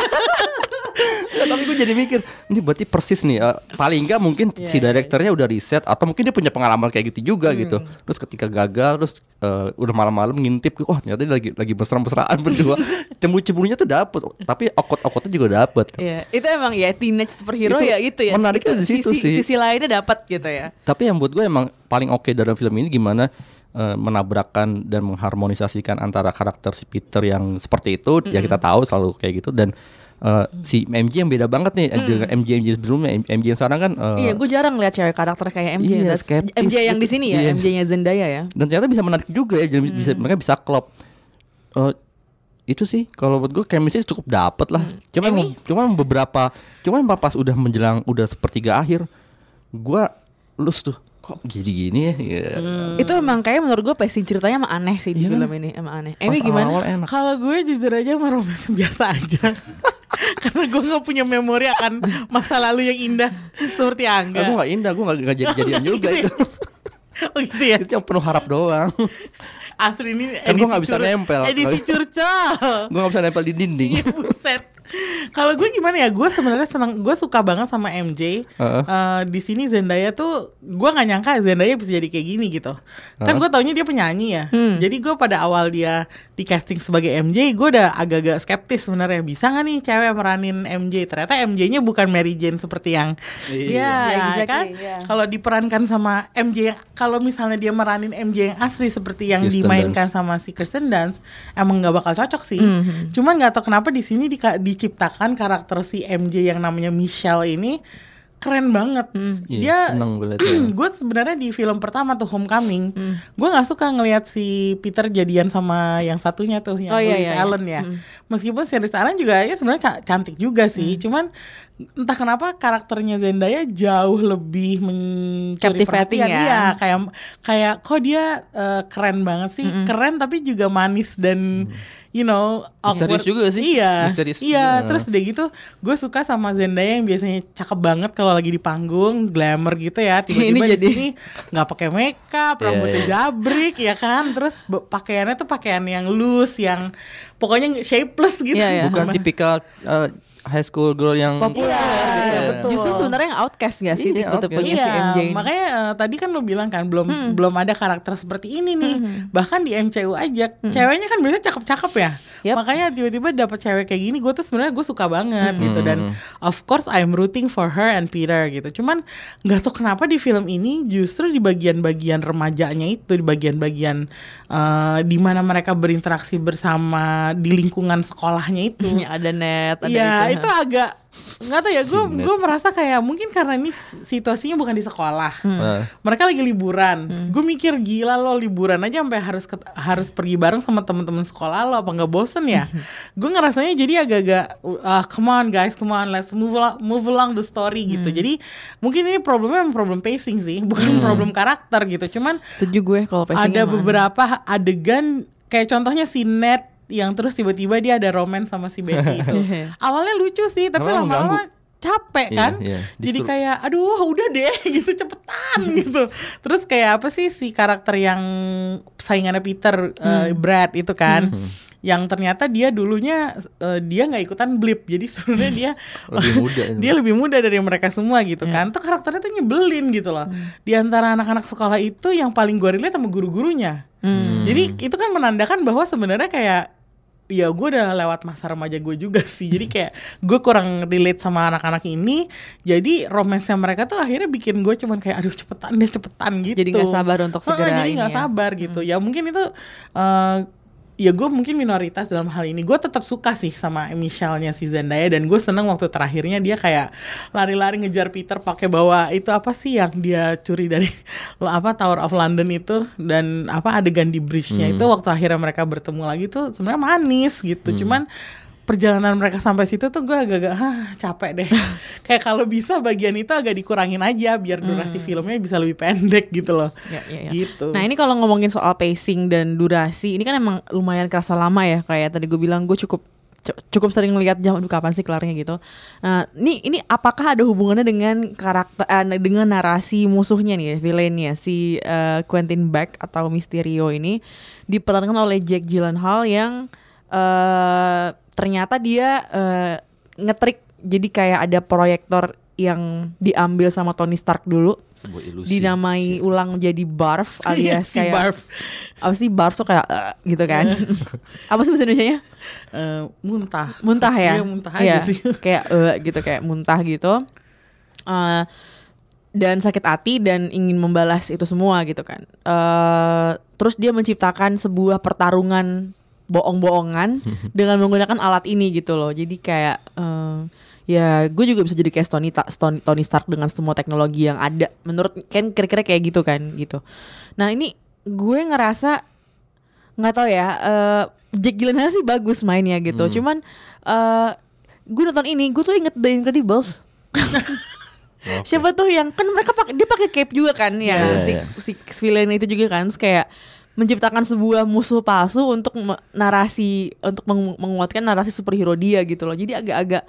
tapi gue jadi mikir ini berarti persis nih eh, paling nggak mungkin Iya, si direkturnya udah riset atau mungkin dia punya pengalaman kayak gitu juga gitu Hmm. terus ketika gagal terus eh, udah malam-malam ngintip oh ternyata dia lagi lagi mesra-mesraan berdua cemburu-cemburunya tuh dapet tapi awkward-awkwardnya juga dapet Iya, itu emang ya teenage superhero Itu ya itu ya. menariknya Itu di situ sisi, sih. Sisi lainnya dapat gitu ya. tapi yang buat gue emang paling oke dalam film ini gimana eh, menabrakkan dan mengharmonisasikan antara karakter si Peter yang seperti itu yang kita tahu selalu kayak gitu. Dan eh, si MJ yang beda banget nih dengan MJ MJ sebelumnya MJ yang sekarang kan eh, iya, gue jarang lihat cewek karakter kayak MJ. iya, skeptis MJ yang di gitu. sini ya, Iya. MJ-nya Zendaya ya. dan ternyata bisa menarik juga ya jadi bisa mereka bisa klop. Eh, itu sih kalau buat gue chemistry cukup dapet lah. Cuma cuma beberapa cuma pas udah menjelang udah sepertiga akhir gue lus tuh kok gini gini ya Ya. Itu emang kayak menurut gue pacing ceritanya emang aneh sih di Iya film kan? ini, emang aneh. Pas Emi gimana? Kalau gue jujur aja sama romance biasa aja. Karena gue gak punya memori akan masa lalu yang indah seperti Angga. gue gak indah, gue gak, gak jadi-jadian juga gitu itu Oh gitu ya. Itu yang penuh harap doang Asli ini Kan edisi nggak bisa cur- nempel. Edisi curcol. Gue gak bisa nempel di dinding Iya buset. Kalau gue gimana ya? Gue sebenarnya senang, gue suka banget sama MJ. Heeh. Eh, di sini Zendaya tuh, gue nggak nyangka Zendaya bisa jadi kayak gini gitu. Kan Heeh. gue taunya dia penyanyi ya. Hmm. Jadi gue pada awal dia di casting sebagai MJ, gue udah agak-agak skeptis sebenarnya bisa nggak nih cewek meranin MJ? Ternyata MJ-nya bukan Mary Jane seperti yang Iya, Ya, exactly, kan? iya. Kalau diperankan sama MJ yang kalau misalnya dia meranin MJ yang asli seperti yang Kirsten dimainkan Dunst. sama si Kirsten Dunst, emang nggak bakal cocok sih. Mhm. Cuman nggak tahu kenapa di sini dika- diciptakan karakter si MJ yang namanya Michelle ini keren banget. Iya, Dia seneng gue sebenarnya di film pertama tuh Homecoming, gue nggak suka ngelihat si Peter jadian sama yang satunya tuh yang Oh, iya, iya, iya. Allen ya. Meskipun si Liz Allen juga ya sebenarnya ca- cantik juga sih, cuman entah kenapa karakternya Zendaya jauh lebih mencuri Captivating perhatian. ya. Iya, kayak kayak kok dia eh, keren banget sih, keren tapi juga manis dan you know Misterius awkward. juga sih. Iya, Misterius iya. juga. Terus udah gitu, gue suka sama Zendaya yang biasanya cakep banget kalau lagi di panggung, glamour gitu ya. Tiba-tiba Ini di jadi- sini nggak pakai makeup, Iya, rambutnya iya. jabrik ya kan. Terus pakaiannya tuh pakaian yang loose, yang pokoknya shapeless gitu. Iya, iya. Bukan tipikal eh, high school girl yang Populer. Iya. betul. Justru sebenarnya yang outcast gak sih Iya, tipe-tipenya si Iya, MJ ini? makanya eh, tadi kan lo bilang kan belum belum ada karakter seperti ini nih. Bahkan di MCU aja, ceweknya kan biasanya cakep-cakep ya. Yep. Makanya tiba-tiba dapet cewek kayak gini, gue tuh sebenarnya gue suka banget gitu dan of course I'm rooting for her and Peter gitu. Cuman nggak tahu kenapa di film ini justru di bagian-bagian remajanya itu, di bagian-bagian eh, di mana mereka berinteraksi bersama di lingkungan sekolahnya itu. Ya, ada net, ada Iya itu. itu agak nggak tahu ya gue gue merasa kayak mungkin karena ini situasinya bukan di sekolah. Nah, mereka lagi liburan. Gue mikir gila lo liburan aja sampai harus ket- harus pergi bareng sama teman-teman sekolah lo apa nggak bosen ya? Gue ngerasanya jadi agak-agak uh, come on guys come on let's move along, move along the story gitu. Jadi mungkin ini problemnya memang problem pacing sih bukan problem karakter gitu. Cuman Setuju gue kalau pacingnya ada beberapa adegan kayak contohnya si Ned yang terus tiba-tiba dia ada romance sama si Betty itu. Awalnya lucu sih, tapi Lama-lama capek Iya, kan. iya, Jadi kayak aduh udah deh gitu cepetan gitu. Terus kayak apa sih si karakter yang saingannya Peter eh, Brad itu kan. Yang ternyata dia dulunya eh, dia nggak ikutan blip. Jadi sebenarnya dia Lebih muda dia lebih muda dari mereka semua gitu kan. Tuh karakternya tuh nyebelin gitu loh. Di antara anak-anak sekolah itu yang paling gue relate sama guru-gurunya. Jadi itu kan menandakan bahwa sebenarnya kayak ya gue udah lewat masa remaja gue juga sih. Jadi kayak gue kurang relate sama anak-anak ini. Jadi romansnya mereka tuh akhirnya bikin gue cuman kayak aduh cepetan deh cepetan gitu. Jadi nggak sabar untuk segera jadi ini nggak ya. sabar gitu. Ya mungkin itu eh, ya gue mungkin minoritas dalam hal ini. Gue tetap suka sih sama Michelle-nya si Zendaya dan gue seneng waktu terakhirnya dia kayak lari-lari ngejar Peter pakai bawa itu apa sih yang dia curi dari apa Tower of London itu dan apa adegan di bridge-nya itu waktu akhirnya mereka bertemu lagi tuh sebenarnya manis gitu. Cuman perjalanan mereka sampai situ tuh gue agak-agak Hah, capek deh. kayak kalau bisa bagian itu agak dikurangin aja biar durasi filmnya bisa lebih pendek gitu loh. Ya, ya, ya. Gitu. Nah ini kalau ngomongin soal pacing dan durasi, ini kan emang lumayan kerasa lama ya. Kayak tadi gue bilang gue cukup cu- cukup sering lihat jam kapan sih kelarnya gitu. Nah, ini ini apakah ada hubungannya dengan karakter eh, dengan narasi musuhnya nih, villainnya si eh, Quentin Beck atau Mysterio ini diperankan oleh Jack Gyllenhaal yang eh ternyata dia eh, ngetrik jadi kayak ada proyektor yang diambil sama Tony Stark dulu. Sebuah ilusi. dinamai ulang jadi barf alias Si kayak barf. apa sih barf tuh kayak "Eh," gitu kan. Apa sih bahasa Indonesia Eh, muntah. muntah ya? Iya, muntah Iya, aja sih. kayak "Eh," gitu kayak muntah gitu. Eh, dan sakit hati dan ingin membalas itu semua gitu kan. Eh, terus dia menciptakan sebuah pertarungan bohong-bohongan dengan menggunakan alat ini gitu loh. Jadi kayak eh, ya gue juga bisa jadi kayak Tony, Ta- Tony Stark dengan semua teknologi yang ada. Menurut Ken kira-kira kayak gitu kan gitu. Nah ini gue ngerasa nggak tahu ya eh Jack Gyllenhaal sih bagus mainnya gitu. Cuman eh gue nonton ini gue tuh inget The Incredibles. Siapa tuh yang kan mereka pakai dia pakai cape juga kan ya Iya, si, iya. si villain itu juga kan. Terus kayak menciptakan sebuah musuh palsu untuk narasi untuk meng- menguatkan narasi superhero dia gitu loh jadi agak-agak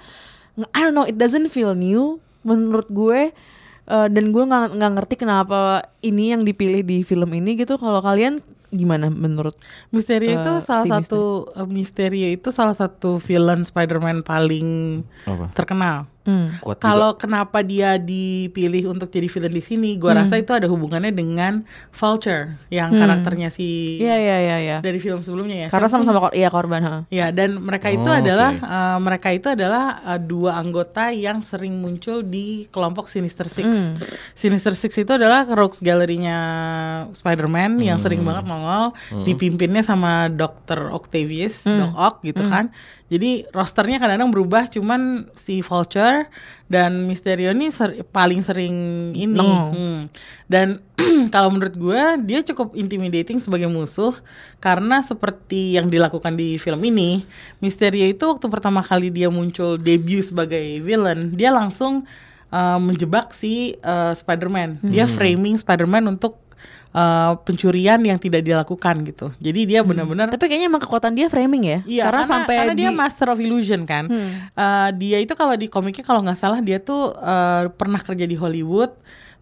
I don't know it doesn't feel new menurut gue Eh, dan gue nggak nggak ngerti kenapa ini yang dipilih di film ini gitu kalau kalian gimana menurut Misterio itu Eh, salah si satu eh, Misterio itu salah satu villain Spider-Man paling Apa? terkenal. Hmm. Kalau kenapa dia dipilih untuk jadi villain di sini, gua rasa itu ada hubungannya dengan Vulture yang karakternya si Iya iya iya iya. dari film sebelumnya ya. Karena sama-sama kor iya korban, ha. Ya dan mereka itu Oh, adalah oke. eh, mereka itu adalah eh, dua anggota yang sering muncul di kelompok Sinister Six. Sinister Six itu adalah rogues galerinya Spider-Man yang sering banget nongol, dipimpinnya sama Dr. Octavius, Doc Ock gitu kan. Jadi rosternya kadang-kadang berubah, cuman si Vulture dan Mysterio ini ser- paling sering ini. Nongol. Hmm. Dan kalau menurut gue dia cukup intimidating sebagai musuh karena seperti yang dilakukan di film ini, Mysterio itu waktu pertama kali dia muncul debut sebagai villain, dia langsung uh, menjebak si uh, Spider-Man. Dia framing Spider-Man untuk uh, pencurian yang tidak dilakukan gitu. Jadi dia benar-benar Tapi kayaknya emang kekuatan dia framing ya. Iya, karena, sampai karena dia di- master of illusion kan. Eh, dia itu kalau di komiknya kalau nggak salah dia tuh eh, pernah kerja di Hollywood,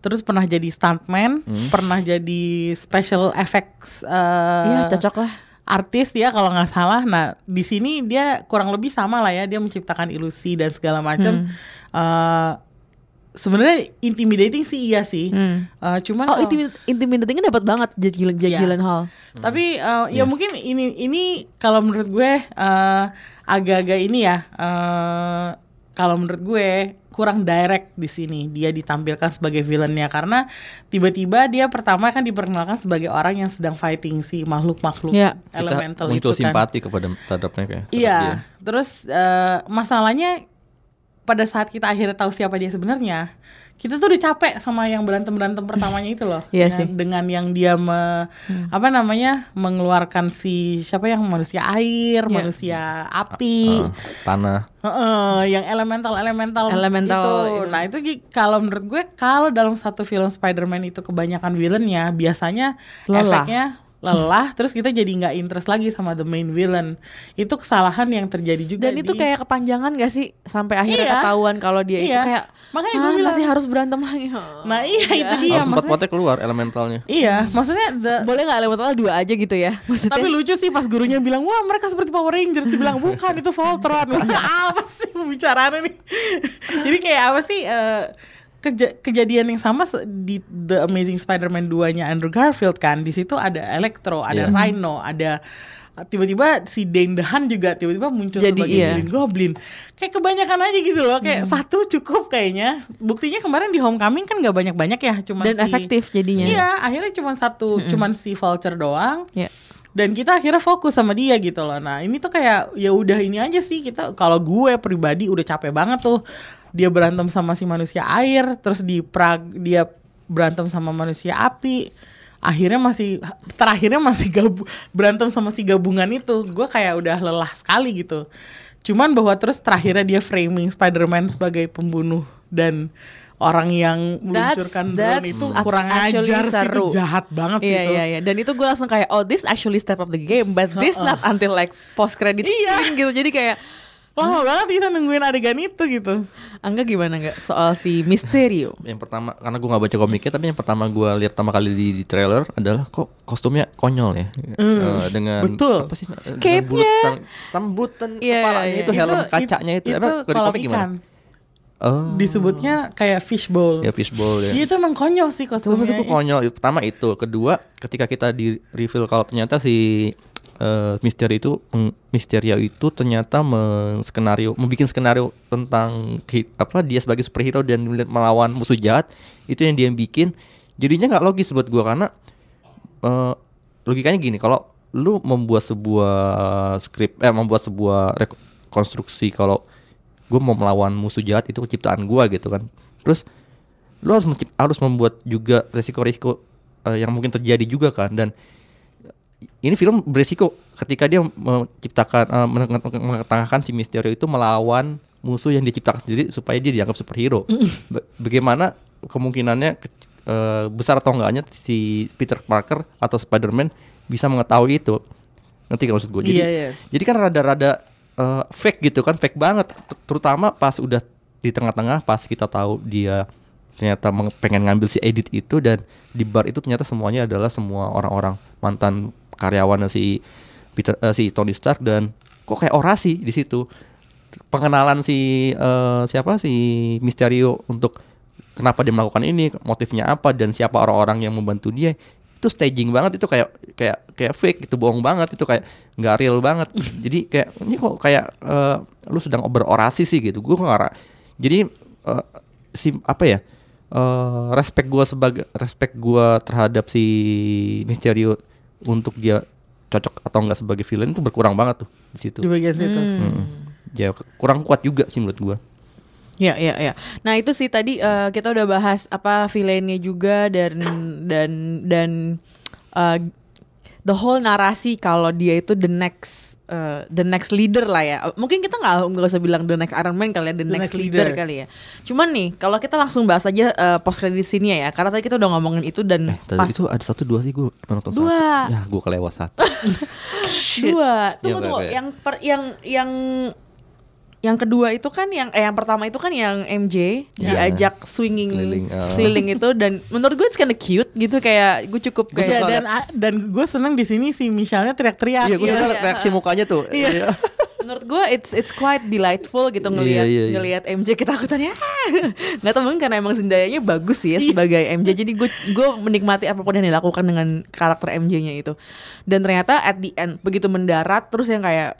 terus pernah jadi stuntman, pernah jadi special effects. eh, Iya, cocok lah. artis ya kalau nggak salah. Nah di sini dia kurang lebih sama lah ya. Dia menciptakan ilusi dan segala macam. Eh, Sebenarnya intimidating sih iya sih. Eh, cuman Oh, kalau- intimi- intimidatingnya dapat banget Gyllen- Jake Iya. Gyllenhaal. Tapi uh, ya mungkin ini ini kalau menurut gue uh, agak-agak ini ya. uh, kalau menurut gue kurang direct di sini dia ditampilkan sebagai villainnya karena tiba-tiba dia pertama kan diperkenalkan sebagai orang yang sedang fighting si makhluk-makhluk Iya. Kita elemental muncul itu kan. simpati kepada terhadapnya kayak. terhadap dia. Iya. Terus eh, masalahnya pada saat kita akhirnya tahu siapa dia sebenarnya, kita tuh udah capek sama yang berantem berantem pertamanya itu loh. Iya Dengan- sih. Dengan yang dia me- apa namanya mengeluarkan si siapa yang manusia air, Iya. manusia api. Ah, tanah. Heeh, yang elemental elemental Elemental itu. itu. Nah itu kalau menurut gue kalau dalam satu film Spider-Man itu kebanyakan villainnya biasanya Lelah. efeknya lelah terus kita jadi nggak interest lagi sama the main villain itu kesalahan yang terjadi juga Dan itu di- kayak kepanjangan gak sih sampai akhirnya Iya. ketahuan kalau dia itu Iya. kayak Makanya "Hah, gue bilang- masih harus berantem lagi. nah iya itu dia Harus maksudnya keluar elementalnya. iya maksudnya the Boleh nggak elemental dua aja gitu ya? Maksudnya tapi lucu sih pas gurunya bilang wah mereka seperti Power Rangers dia bilang bukan itu Voltron ya apa sih pembicaraannya nih jadi kayak apa sih eh, keja- kejadian yang sama di The Amazing Spider-Man 2-nya Andrew Garfield kan di situ ada Electro ada Iya. Rhino ada tiba-tiba si Dane DeHaan juga tiba-tiba muncul Jadi, sebagai iya. Green Goblin kayak kebanyakan aja gitu loh kayak satu cukup kayaknya buktinya kemarin di Homecoming kan nggak banyak-banyak ya cuma dan si- efektif jadinya. Iya, akhirnya cuma satu, cuman si Vulture doang. Iya. Dan kita akhirnya fokus sama dia gitu loh. Nah, ini tuh kayak ya udah ini aja sih kita kalau gue pribadi udah capek banget tuh dia berantem sama si manusia air, terus di Prag dia berantem sama manusia api. Akhirnya masih terakhirnya masih gabu, berantem sama si gabungan itu. Gue kayak udah lelah sekali gitu. Cuman bahwa terus terakhirnya dia framing Spider-Man sebagai pembunuh dan orang yang meluncurkan drone itu kurang ajar sih itu seru. jahat banget sih Iya itu. iya iya. Dan itu gue langsung kayak oh this actually step up the game, but this not until like post credit Iya. scene gitu. Jadi kayak Lama banget kita nungguin adegan itu gitu. Angga gimana nggak soal si Mysterio? Yang pertama karena gue nggak baca komiknya tapi yang pertama gue lihat pertama kali di, di trailer adalah kok kostumnya konyol ya Eh, dengan betul. apa sih Cape-nya. sambutan Iya, kepalanya iya, itu iya. helm Itu- kacanya itu, itu, emang kalau komik gimana? Oh, Disebutnya kayak fishbowl. ya fishbowl ya. Iya itu emang konyol sih Itu kostumnya. maksudku konyol. Pertama itu, kedua ketika kita di reveal kalau ternyata si eh Mysterio itu Mysterio itu ternyata skenario membuat skenario tentang apa dia sebagai superhero dan melawan musuh jahat itu yang dia bikin. Jadinya nggak logis buat gua karena eh, logikanya gini kalau lu membuat sebuah skrip eh membuat sebuah rekonstruksi kalau gue mau melawan musuh jahat itu ciptaan gua gitu kan. Terus lu harus harus membuat juga resiko-resiko eh, yang mungkin terjadi juga kan dan ini film beresiko ketika dia menciptakan menge- mengetengahkan si Mysterio itu melawan musuh yang diciptakan sendiri supaya dia dianggap superhero. Ba- Bagaimana kemungkinannya ke- eh, besar atau enggaknya si Peter Parker atau Spider-Man bisa mengetahui itu? Ngerti gak maksud gue? Jadi, Iya, iya. jadi kan rada-rada eh, fake gitu kan, fake banget. Ter- Terutama pas udah di tengah-tengah, pas kita tahu dia ternyata pengen ngambil si edit itu dan di bar itu ternyata semuanya adalah semua orang-orang mantan karyawan si Peter eh, si Tony Stark dan kok kayak orasi di situ? Pengenalan si eh, siapa? Si Mysterio untuk kenapa dia melakukan ini motifnya apa dan siapa orang-orang yang membantu dia. Itu staging banget itu kayak kayak kayak fake gitu bohong banget itu kayak nggak real banget. Jadi kayak ini kok kayak eh, lu sedang berorasi sih gitu. Gue nggak jadi eh, si apa ya eh, respect gua sebagai respect gua terhadap si Mysterio untuk dia cocok atau enggak sebagai villain itu berkurang banget tuh di situ. Di bagian situ. Mm. Ya ke- kurang kuat juga sih menurut gua. Ya, ya, ya. Nah itu sih tadi eh, kita udah bahas apa villainnya juga dan dan dan eh, the whole narasi kalau dia itu the next eh, the next leader lah ya. Mungkin kita nggak nggak usah bilang the next Iron Man kali ya, the, next, next leader. leader. kali ya. Cuman nih kalau kita langsung bahas aja post credit scene ya, karena tadi kita udah ngomongin itu dan Tadi pas- itu ada satu dua sih gua cuma nonton Dua. satu. Ya gua kelewat satu. dua. Ya, Tunggu oke, tunggu. oke. Yang per, yang yang yang kedua itu kan yang eh yang pertama itu kan yang MJ Ya. diajak swinging Keliling, keliling, oh. itu dan menurut gue it's kinda cute gitu kayak gue cukup Gue kayak Ya, dan dan gue seneng di sini si Michelle-nya teriak-teriak. Iya, gue Iya, suka iya. reaksi mukanya tuh. Iya. menurut gue it's it's quite delightful gitu ngelihat Iya, iya, iya. ngelihat MJ ketakutannya nggak tahu mungkin karena emang Zendaya-nya bagus sih ya sebagai MJ jadi gue gue menikmati apa pun yang dilakukan dengan karakter MJ-nya itu dan ternyata at the end begitu mendarat terus yang kayak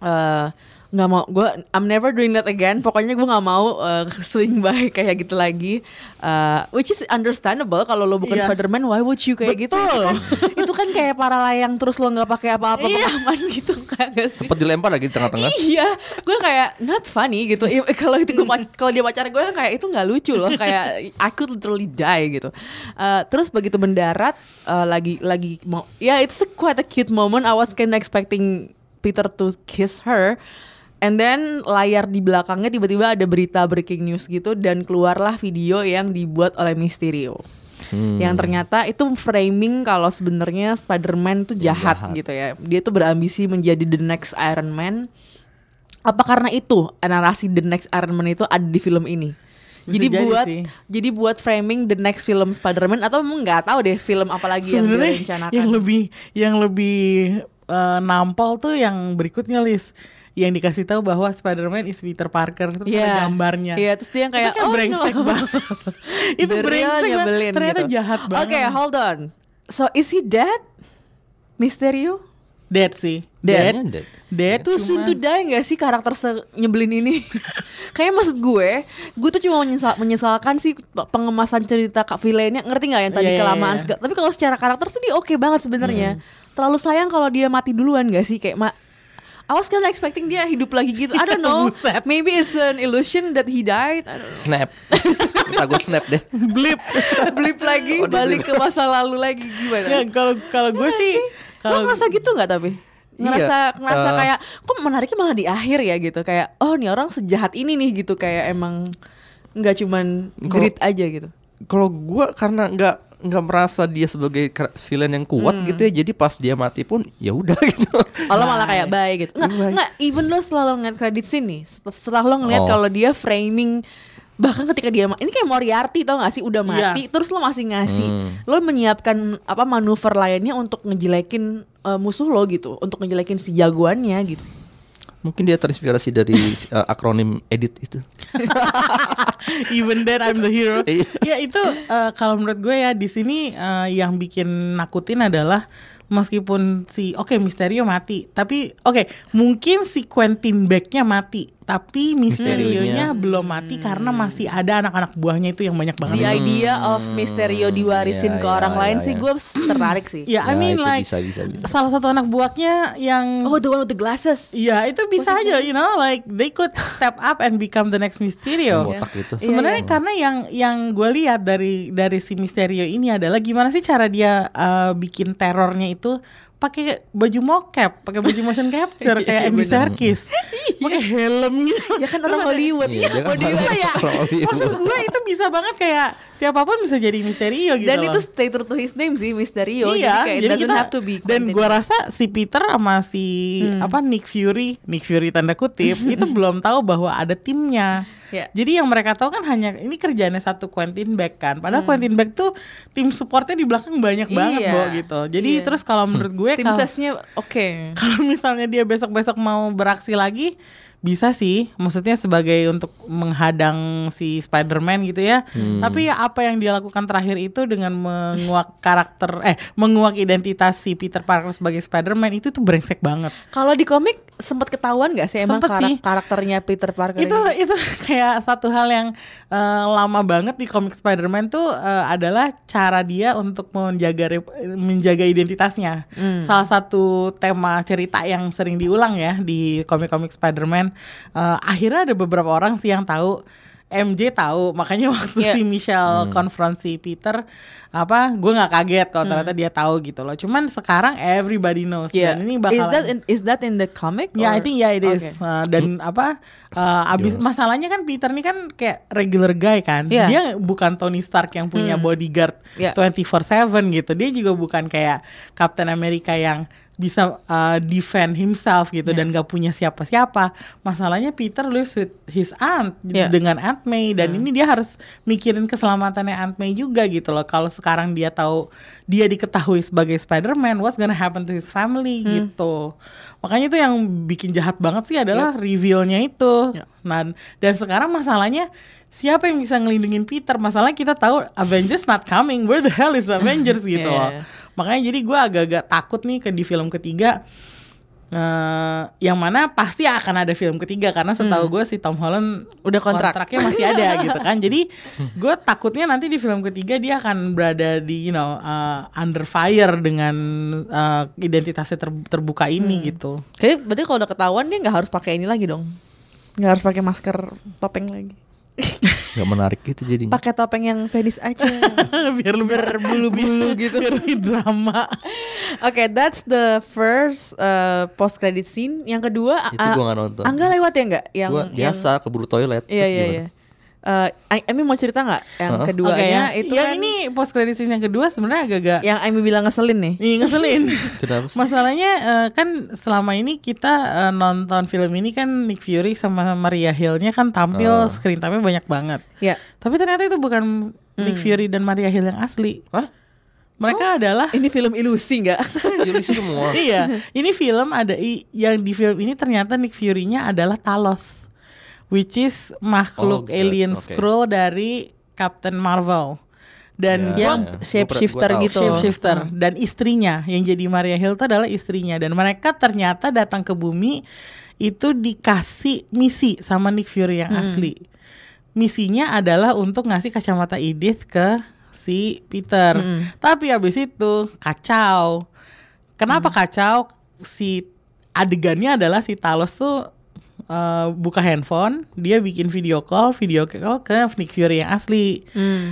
eh nggak mau gue I'm never doing that again pokoknya gue nggak mau eh, swing by kayak gitu lagi Eh, which is understandable kalau lo bukan Iya. Spider-Man why would you kayak gitu itu Betul. kan, itu kan kayak para layang terus lo nggak pakai apa-apa Iya. pengaman gitu kan gak sih Sempat dilempar lagi di tengah-tengah. Iya, gue kayak not funny gitu. Kalau itu gue kalau dia pacar gue kayak itu nggak lucu loh. Kayak I could literally die gitu. Eh, terus begitu mendarat eh, lagi lagi mau, ya it's a quite a cute moment. I was kind of expecting Peter to kiss her. And then layar di belakangnya tiba-tiba ada berita breaking news gitu dan keluarlah video yang dibuat oleh Mysterio. Yang ternyata itu framing kalau sebenarnya Spider-Man tuh jahat, Jahat. gitu ya. Dia tuh berambisi menjadi the next Iron Man. Apa karena itu narasi the next Iron Man itu ada di film ini? Bisa jadi jadi buat sih. jadi buat framing the next film Spider-Man atau emang nggak tahu deh film apa lagi yang direncanakan. yang lebih yang lebih eh, nampol tuh yang berikutnya list yang dikasih tahu bahwa Spider-Man is Peter Parker terus Iya. ada gambarnya. Iya, terus dia yang kayak itu kan oh brengsek no. banget. itu The brengsek banget. nyebelin Ternyata gitu. jahat banget. Oke, hold on. So is he dead? Mysterio? Dead sih. Dead. Dead. Dead. Too soon to die gak sih karakter nyebelin ini? Kayak maksud gue, gue tuh cuma menyesal, menyesalkan sih pe- pengemasan cerita kak villainnya ngerti nggak yang tadi Iya, iya, kelamaan iya. segala. Tapi kalau secara karakter tuh dia oke banget sebenarnya. Terlalu sayang kalau dia mati duluan gak sih kayak ma I was kinda expecting dia hidup lagi gitu. I don't know. Maybe it's an illusion that he died. I don't know. Snap. Kita gue snap deh. Blip. Blip lagi, balik ke masa lalu lagi gimana? Ya, kalau kalau gue sih Lo kalau ngerasa gitu nggak tapi? Ngerasa Iya, ngerasa eh, kayak kok menariknya malah di akhir ya gitu kayak oh nih orang sejahat ini nih gitu kayak emang nggak cuman grit aja gitu. Kalau gue karena nggak nggak merasa dia sebagai villain yang kuat gitu ya, jadi pas dia mati pun ya udah gitu. Lo malah kayak baik gitu. Nggak, Baik. nggak, even lo selalu ngeliat kredit sini, setelah lo ngeliat Oh. kalau dia framing bahkan ketika dia ini kayak Moriarty tau gak sih udah mati Iya. terus lo masih ngasih Hmm. lo menyiapkan apa manuver lainnya untuk ngejelekin eh, musuh lo gitu untuk ngejelekin si jagoannya gitu Mungkin dia terinspirasi dari uh, akronim edit itu. even then I'm the hero. Iya. ya itu eh, kalau menurut gue ya di sini eh, yang bikin nakutin adalah meskipun si oke Misterio mati, tapi oke mungkin si Quentin Beck-nya mati, tapi Misterio-nya belum mati karena masih ada anak-anak buahnya itu yang banyak the banget. idea of Mysterio diwarisin Iya, ke iya, orang iya, lain iya. sih gue tertarik sih Ya, I Ya, mean itu like bisa, bisa, bisa. salah satu anak buahnya yang oh the one with the glasses Ya itu bisa aja, you know, like they could step up and become the next Mysterio. Botak gitu. Sebenarnya Iya, karena yang yang gue lihat dari dari si Mysterio ini adalah gimana sih cara dia uh, bikin terornya itu pakai baju mocap, pakai baju motion capture kayak Andy Serkis, pakai helm gitu. ya kan orang Hollywood Iya, dia kan want ya? Hollywood. Maksud gue itu bisa banget kayak siapa pun bisa jadi Mysterio gitu. dan loh. itu stay true to his name sih Mysterio iya, jadi kayak it doesn't have to be dan gua rasa si Peter sama si apa Nick Fury, Nick Fury tanda kutip itu belum tahu bahwa ada timnya. Ya. Jadi yang mereka tahu kan hanya ini kerjanya satu Quentin Beck kan. Padahal Quentin Beck tuh tim supportnya di belakang banyak banget Iya. Bo gitu. Jadi Iya. terus kalau menurut gue tim sesnya oke kalau misalnya dia besok-besok mau beraksi lagi bisa sih maksudnya sebagai untuk menghadang si Spider-Man gitu ya tapi ya apa yang dia lakukan terakhir itu dengan menguak karakter eh menguak identitas si Peter Parker sebagai Spider-Man itu tuh brengsek banget kalau di komik sempat ketahuan gak sih emang Sempet karak- sih. karakternya Peter Parker itu ini? itu kayak satu hal yang eh, lama banget di komik Spider-Man tuh eh, adalah cara dia untuk menjaga menjaga identitasnya. Salah satu tema cerita yang sering diulang ya di komik-komik Spider-Man. Eh, akhirnya ada beberapa orang sih yang tahu MJ tahu makanya waktu Iya. si Michelle confront si Peter apa gue nggak kaget kalau ternyata dia tahu gitu loh cuman sekarang everybody knows Yeah. dan ini Is bakalan that in, is that in the comic? Ya, I or- think yeah it is. Okay. Uh, dan apa? uh, abis masalahnya kan Peter ini kan kayak regular guy kan. Iya. Dia bukan Tony Stark yang punya bodyguard Iya. 24/7 gitu. Dia juga bukan kayak Captain America yang bisa uh, defend himself gitu dan gak punya siapa-siapa. Masalahnya Peter lives with his aunt Yeah. dengan Aunt May dan ini dia harus mikirin keselamatannya Aunt May juga gitu loh. Kalau sekarang dia tahu dia diketahui sebagai Spider-Man, what's gonna happen to his family gitu. Makanya itu yang bikin jahat banget sih adalah reveal-nya itu. Nah, dan sekarang masalahnya siapa yang bisa ngelindungin Peter? Masalahnya kita tahu Avengers not coming. Where the hell is Avengers gitu loh. Makanya jadi gue agak-agak takut nih ke di film ketiga. eh, yang mana pasti akan ada film ketiga karena setahu gue si Tom Holland Udah kontrak. kontraknya masih ada gitu kan. Jadi gue takutnya nanti di film ketiga dia akan berada di you know uh, under fire dengan uh, identitasnya ter- terbuka ini gitu. Kayak berarti kalau udah ketahuan dia nggak harus pakai ini lagi dong. Nggak harus pakai masker topeng lagi. Gak menarik gitu jadinya. Pakai topeng yang Venice aja. biar lu berbulu-bulu gitu biar lebih drama. Oke, that's the first uh, post credit scene. Yang kedua, Itu uh, gua nggak nonton. Angga lewat ya nggak? Yang Gua yang- biasa keburu toilet. Iya iya iya. Uh, I- Amy mau cerita nggak? Yang Hah? keduanya Oke, ya. itu yang kan ini post credit scene yang kedua sebenarnya agak-agak yang Amy bilang ngeselin nih. Ih, ngeselin. Kenapa? Masalahnya eh, kan selama ini kita eh, nonton film ini kan Nick Fury sama Maria Hill-nya kan tampil Ah. screen time-nya banyak banget. Ya. Tapi ternyata itu bukan Nick Fury dan Maria Hill yang asli. Hah? Mereka adalah Ini film ilusi nggak? Ilusi semua. iya, ini film ada yang di film ini ternyata Nick Fury-nya adalah Talos, which is makhluk Oh, alien oke. Skrull dari Captain Marvel. Dan Ya, yang ya. Gua shapeshifter pernah- gua gitu. tahu. shapeshifter dan istrinya yang jadi Maria Hill itu adalah istrinya dan mereka ternyata datang ke bumi itu dikasih misi sama Nick Fury yang asli. Misinya adalah untuk ngasih kacamata Edith ke si Peter. Tapi habis itu kacau. Kenapa kacau? Si adegannya adalah si Talos tuh eh, buka handphone, dia bikin video call, video call ke Nick Fury yang asli.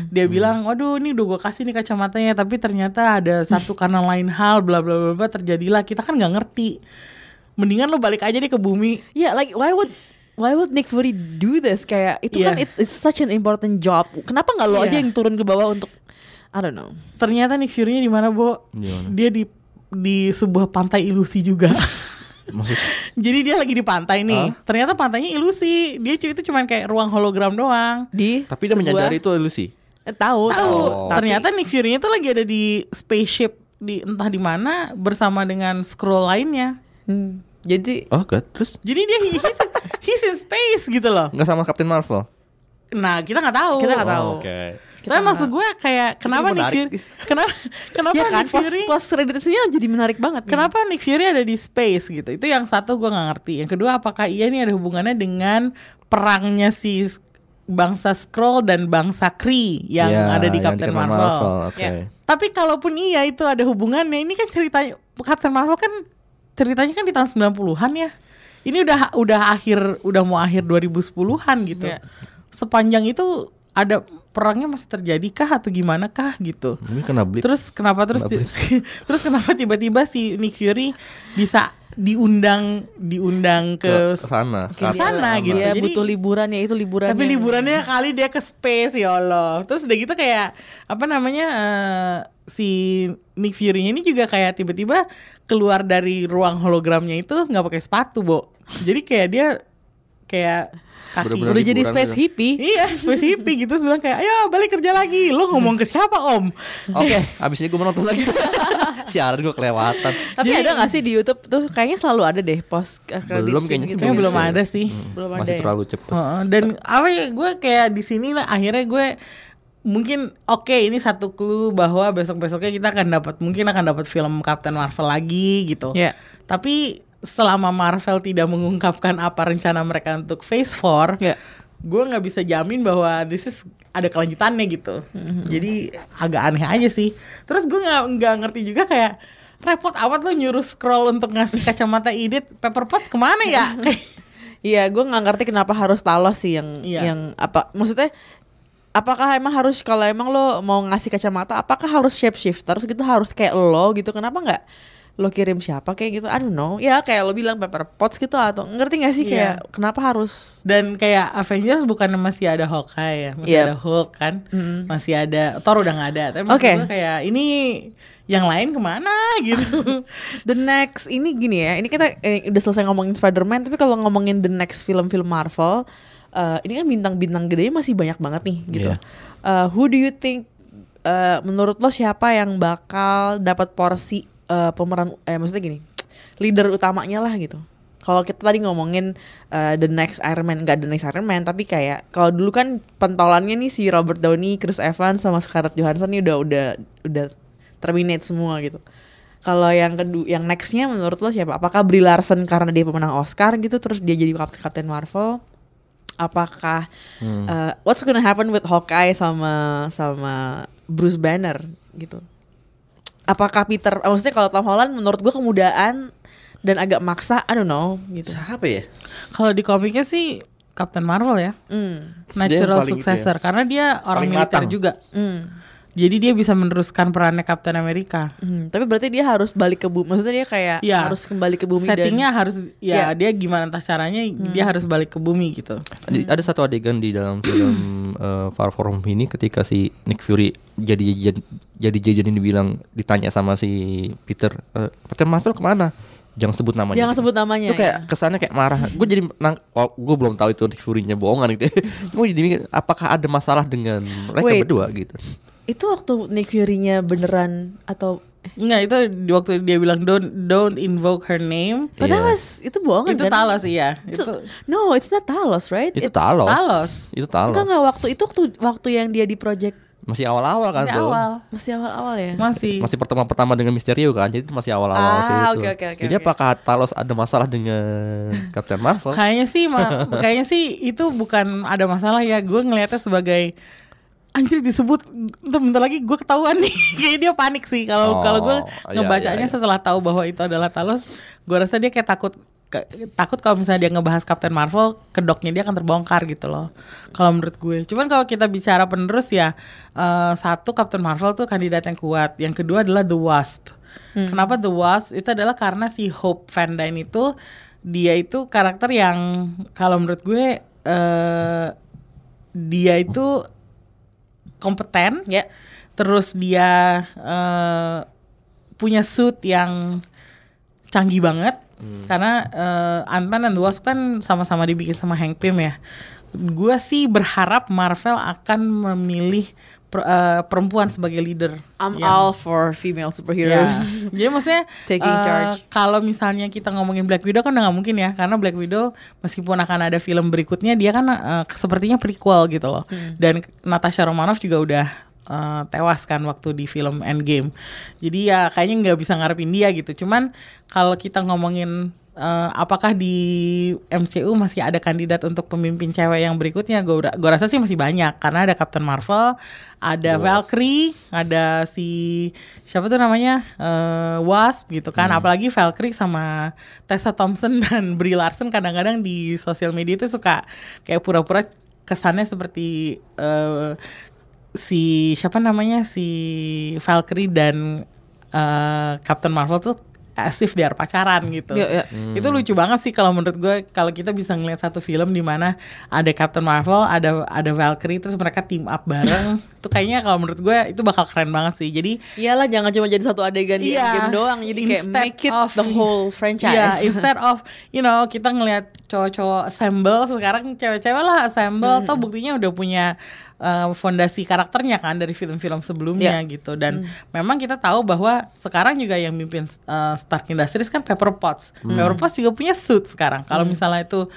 Dia bilang, waduh ini udah gue kasih nih kacamatanya, tapi ternyata ada satu karena lain hal, bla bla bla bla terjadilah. Kita kan nggak ngerti. Mendingan lo balik aja deh ke bumi. Ya, like why would why would Nick Fury do this? Kayak itu kan Iya. it- it's such an important job. Kenapa nggak lo aja Iya. yang turun ke bawah untuk I don't know. Ternyata Nick Fury-nya di mana, Bo? Di mana? Dia di di sebuah pantai ilusi juga. Maksud Jadi dia lagi di pantai nih. Hah? Ternyata pantainya ilusi. Dia itu cuma kayak ruang hologram doang. Di tapi dia sebuah- menyadari itu ilusi. Eh, tahu, tahu. Oh. Ternyata Nick Fury-nya tuh lagi ada di spaceship di entah di mana bersama dengan scroll lainnya. Hmm, jadi Oh, God. Terus Jadi dia he's, he's in space gitu loh. nggak sama Captain Marvel? Nah, kita nggak tahu. Kita nggak tahu. Oh, Oke. Tapi maksud gue kayak kenapa Nick. Fury kenapa kenapa ya kan Nick post, Fury post creditsnya jadi menarik banget. nih. Kenapa Nick Fury ada di space gitu? Itu yang satu gue nggak ngerti. Yang kedua apakah iya nih ada hubungannya dengan perangnya si bangsa Skrull dan bangsa Kree yang Ya, ada di Captain Marvel? Oke. Ya. Tapi kalaupun iya itu ada hubungannya, ini kan ceritanya Captain Marvel kan ceritanya kan di tahun 90-an ya. Ini udah udah akhir udah mau akhir 2010-an gitu. Ya. Sepanjang itu ada perangnya masih terjadi kah atau gimana kah gitu. Ini kena blip. Terus kenapa terus Kena terus kenapa tiba-tiba si Nick Fury bisa diundang diundang ke ke, sana. ke sana gitu. Dia Jadi- butuh liburan ya itu liburan. tapi liburannya kali dia ke space ya Allah. Terus udah gitu kayak apa namanya eh, si Nick Fury ini juga kayak tiba-tiba keluar dari ruang hologramnya itu nggak pakai sepatu, Bo. Jadi kayak dia kayak kaki Bener-bener udah jadi space gitu. hippie. Iya, space hippie gitu bilang kayak, ayo balik kerja lagi. Lo ngomong ke siapa om? Oke, abis ini gue mau nonton lagi. Siaran gue kelewatan. Tapi ada gak sih di YouTube tuh kayaknya selalu ada deh post uh, credit Belum kayaknya gitu. Kayaknya belum ada sih. Belum ada Masih ya. terlalu cepet. Heeh, dan apa ya gue kayak di sini lah akhirnya gue mungkin oke ini satu clue bahwa besok besoknya kita akan dapat mungkin akan dapat film Captain Marvel lagi gitu. Ya. Tapi selama Marvel tidak mengungkapkan apa rencana mereka untuk Phase 4, Ya. gue nggak bisa jamin bahwa this is ada kelanjutannya gitu. Jadi agak aneh aja sih. Terus gue nggak nggak ngerti juga kayak repot amat lo nyuruh scroll untuk ngasih kacamata Edith Pepper Potts ke mana ya? Iya, gue nggak ngerti kenapa harus Talos sih yang Iya. yang apa maksudnya apakah emang harus kalau emang lo mau ngasih kacamata apakah harus shape shifter gitu harus kayak lo gitu kenapa nggak lo kirim siapa kayak gitu I don't know ya kayak lo bilang Pepper Potts gitu atau ngerti gak sih Iya. kayak kenapa harus Dan kayak Avengers bukan masih ada Hawkeye ya, masih Yep. ada Hulk kan, masih ada Thor udah nggak ada. Tapi gue kayak ini yang lain ke mana gitu. the next ini gini ya ini kita eh, udah selesai ngomongin Spider-Man tapi kalau ngomongin the next film-film Marvel eh, ini kan bintang-bintang gede masih banyak banget nih gitu Iya. Eh, who do you think eh, menurut lo siapa yang bakal dapat porsi eh, pemeran eh maksudnya gini leader utamanya lah gitu kalau kita tadi ngomongin eh, the next Iron Man nggak the next Iron Man tapi kayak kalau dulu kan pentolannya nih si Robert Downey, Chris Evans sama Scarlett Johansson nih udah udah udah terminate semua gitu. Kalau yang kedua, yang nextnya menurut lo siapa? Apakah Brie Larson karena dia pemenang Oscar gitu, terus dia jadi Captain Marvel? Apakah uh, what's gonna happen with Hawkeye sama sama Bruce Banner gitu? Apakah Peter? eh, Maksudnya kalau Tom Holland menurut gua kemudaan dan agak maksa, I don't know gitu. Siapa ya? Kalau di komiknya sih Captain Marvel ya, Hmm. natural itu successor karena dia orang Paling militer matang. juga. Hmm. Jadi dia bisa meneruskan perannya Captain Amerika. Hmm, tapi berarti dia harus balik ke bumi. Maksudnya dia kayak Iya. harus kembali ke bumi Settingnya dan harus ya Iya. dia gimana entah caranya dia harus balik ke bumi gitu. Ada, ada satu adegan di dalam film eh, Far From Home ini ketika si Nick Fury jadi jadi jadi jajan ini bilang ditanya sama si Peter, eh, Captain Marvel ke mana? Jangan sebut namanya. jangan gitu. sebut namanya. Itu kayak ya. kesannya kayak marah. Gue jadi nang, oh, gue belum tahu itu Nick Fury-nya bohongan gitu. Cuma jadi mikir, apakah ada masalah dengan mereka Wait. berdua gitu? Itu waktu Nick Fury-nya beneran atau Enggak itu di waktu dia bilang don't don't invoke her name. But that Iya. was itu bohongan itu kan? Talos iya. Itu, Itu no, it's not Talos, right? Itu It's- Talos. Talos. Itu Talos. Enggak enggak waktu itu waktu waktu yang dia di project Masih awal-awal kan Masih tuh. awal. masih awal-awal ya. Masih. Masih pertama-pertama dengan Mysterio kan. Jadi itu masih awal-awal Ah, sih itu. oke, Jadi oke. apakah Talos ada masalah dengan Captain Marvel? Kayaknya sih ma- kayaknya sih itu bukan ada masalah ya. Gue ngelihatnya sebagai anjir disebut bentar, bentar lagi gue ketahuan nih. Kayak dia panik sih kalau Oh, kalau gue iya, ngebacanya iya, iya. setelah tahu bahwa itu adalah Talos, gue rasa dia kayak takut ke- takut kalau misalnya dia ngebahas Captain Marvel, kedoknya dia akan terbongkar gitu loh. Kalau menurut gue. Cuman kalau kita bicara penerus ya eh, satu Captain Marvel tuh kandidat yang kuat. Yang kedua adalah The Wasp. Kenapa The Wasp? Itu adalah karena si Hope Van Dyne itu dia itu karakter yang kalau menurut gue eh dia itu kompeten Ya. terus dia eh, punya suit yang canggih banget karena eh, Ant-Man the Wasp kan sama-sama dibikin sama Hank Pym ya. Gue sih berharap Marvel akan memilih per- eh, perempuan sebagai leader. I'm yang- all for female superheroes. Jadi maksudnya Taking eh, charge. Kalau misalnya kita ngomongin Black Widow kan udah nggak mungkin ya, karena Black Widow meskipun akan ada film berikutnya, dia kan eh, sepertinya prequel gitu loh. Hmm. Dan Natasha Romanoff juga udah eh, tewas kan waktu di film Endgame. Jadi ya kayaknya nggak bisa ngarepin dia gitu. Cuman kalau kita ngomongin eh, apakah di MCU masih ada kandidat untuk pemimpin cewek yang berikutnya? Gue gue rasa sih masih banyak karena ada Captain Marvel, ada Valkyrie, ada si siapa tuh namanya eh, Wasp gitu kan. Apalagi Valkyrie sama Tessa Thompson dan Brie Larson kadang-kadang di sosial media itu suka kayak pura-pura kesannya seperti eh, si siapa namanya si Valkyrie dan eh, Captain Marvel tuh as if they are pacaran gitu. Iya, iya. Itu lucu banget sih kalau menurut gue kalau kita bisa ngeliat satu film di mana ada Captain Marvel, ada ada Valkyrie terus mereka team up bareng. itu kayaknya kalau menurut gue itu bakal keren banget sih. Jadi Iyalah jangan cuma jadi satu adegan di Iya. game doang. Jadi kayak make it of- the whole franchise. Iya, instead of you know kita ngelihat cowok-cowok assemble sekarang cewek-cewek lah assemble Hmm. buktinya udah punya uh, fondasi karakternya kan dari film-film sebelumnya Iya. gitu dan memang kita tahu bahwa sekarang juga yang mimpin uh, Stark Industries kan Pepper Potts. Pepper Potts juga punya suit sekarang. Kalau misalnya itu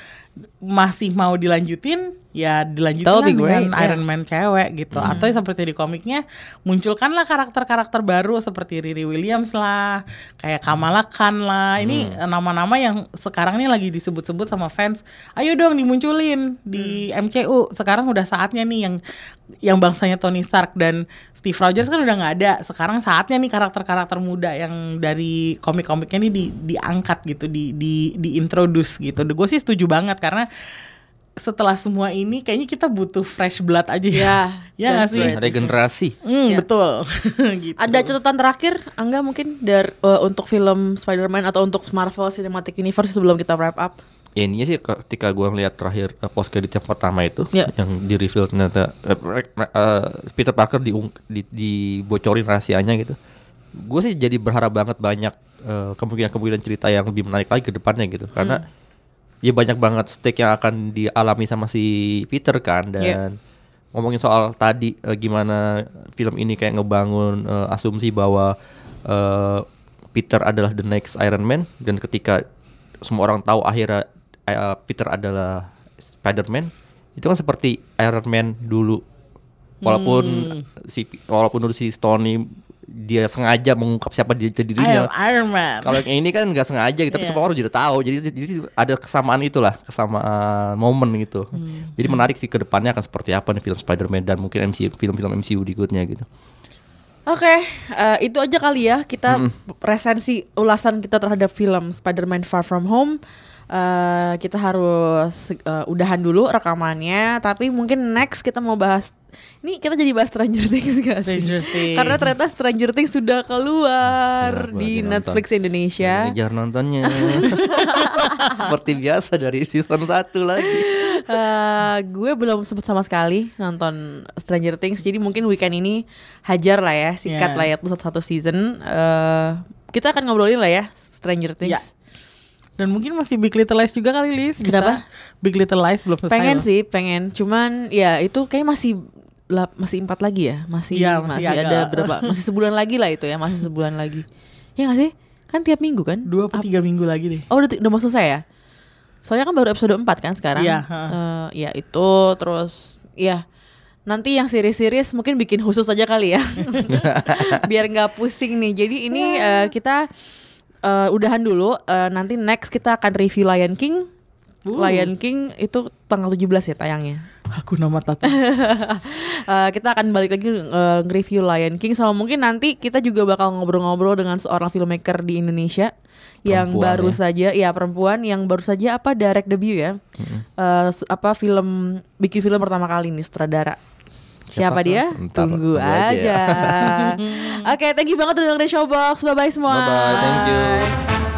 masih mau dilanjutin ya dilanjutin lah be great, dengan yeah. Iron Man cewek gitu. Atau seperti di komiknya munculkanlah karakter-karakter baru seperti Riri Williams lah kayak Kamala Khan lah. Ini eh, nama-nama yang sekarang ini lagi disebut-sebut sama fans. Ayo dong dimunculin di MCU sekarang udah saatnya nih yang yang bangsanya Tony Stark dan Steve Rogers kan udah nggak ada sekarang saatnya nih karakter-karakter muda yang dari komik-komiknya ini di, diangkat gitu di di diintroduce gitu gue sih setuju banget karena setelah semua ini kayaknya kita butuh fresh blood aja ya. Ya, ya nggak sih? right. Regenerasi. Hmm, Ya. betul. gitu. Ada catatan terakhir, Angga mungkin dari eh, untuk film Spider-Man atau untuk Marvel Cinematic Universe sebelum kita wrap up? Ya intinya sih ketika gua ngeliat terakhir uh, post credit yang pertama itu Ya. yang di reveal ternyata re- eh, Peter Parker diung- di, dibocorin rahasianya gitu. Gue sih jadi berharap banget banyak eh, kemungkinan-kemungkinan cerita yang lebih menarik lagi ke depannya gitu. Karena ya banyak banget stake yang akan dialami sama si Peter kan dan Ya. ngomongin soal tadi eh, gimana film ini kayak ngebangun eh, asumsi bahwa eh, Peter adalah the next Iron Man dan ketika semua orang tahu akhirnya eh, Peter adalah Spider-Man itu kan seperti Iron Man dulu walaupun si walaupun dulu si Tony dia sengaja mengungkap siapa dia jadi dirinya Iron, Man. kalau yang ini kan nggak sengaja gitu, tapi Iya. semua orang juga tahu. Jadi, jadi ada kesamaan itulah, kesamaan momen gitu. Jadi menarik sih ke depannya akan seperti apa nih film Spider-Man dan mungkin MCU film-film MCU berikutnya gitu. Oke, eh, itu aja kali ya kita resensi ulasan kita terhadap film Spider-Man Far From Home. Eh, kita harus eh, udahan dulu rekamannya, tapi mungkin next kita mau bahas. Ini kita jadi bahas Stranger Things gak sih? Stranger Things. Karena ternyata Stranger Things sudah keluar gua di lagi nonton. Netflix Indonesia. Ngejar nontonnya. seperti biasa dari season 1 lagi. Eh, gue belum sempet sama sekali nonton Stranger Things, jadi mungkin weekend ini hajar lah ya, sikat Yeah. lah ya tuh satu satu-satu season. Eh, kita akan ngobrolin lah ya Stranger Things. Ya. Dan mungkin masih Big Little Lies juga kali Lis bisa. Kenapa? Big Little Lies belum selesai. pengen loh. sih, pengen. Cuman ya itu kayak masih lap- masih empat lagi ya, masih Iya, masih, masih ada berapa? Masih sebulan lagi lah itu ya, masih sebulan lagi. Ya nggak sih? Kan tiap minggu kan? Dua atau tiga minggu lagi deh. Oh udah, udah mau selesai ya? Soalnya kan baru episode 4 kan sekarang. Iya, Eh, ya itu terus ya nanti yang series-series mungkin bikin khusus aja kali ya. Biar nggak pusing nih. Jadi ini eh, kita eh, udahan dulu. Eh, nanti next kita akan review Lion King. Uh. Lion King itu tanggal 17 ya tayangnya. Aku nama Tata. Eh, kita akan balik lagi eh, nge-review Lion King sama mungkin nanti kita juga bakal ngobrol-ngobrol dengan seorang filmmaker di Indonesia yang Perempuan baru ya. saja ya perempuan yang baru saja apa direct debut ya Eh, s- apa film bikin film pertama kali nih sutradara Siapa, Siapa dia? Ntar Tunggu aja aja. Oke, thank you banget udah dengerin Showbox. Bye bye semua. Bye bye, thank you.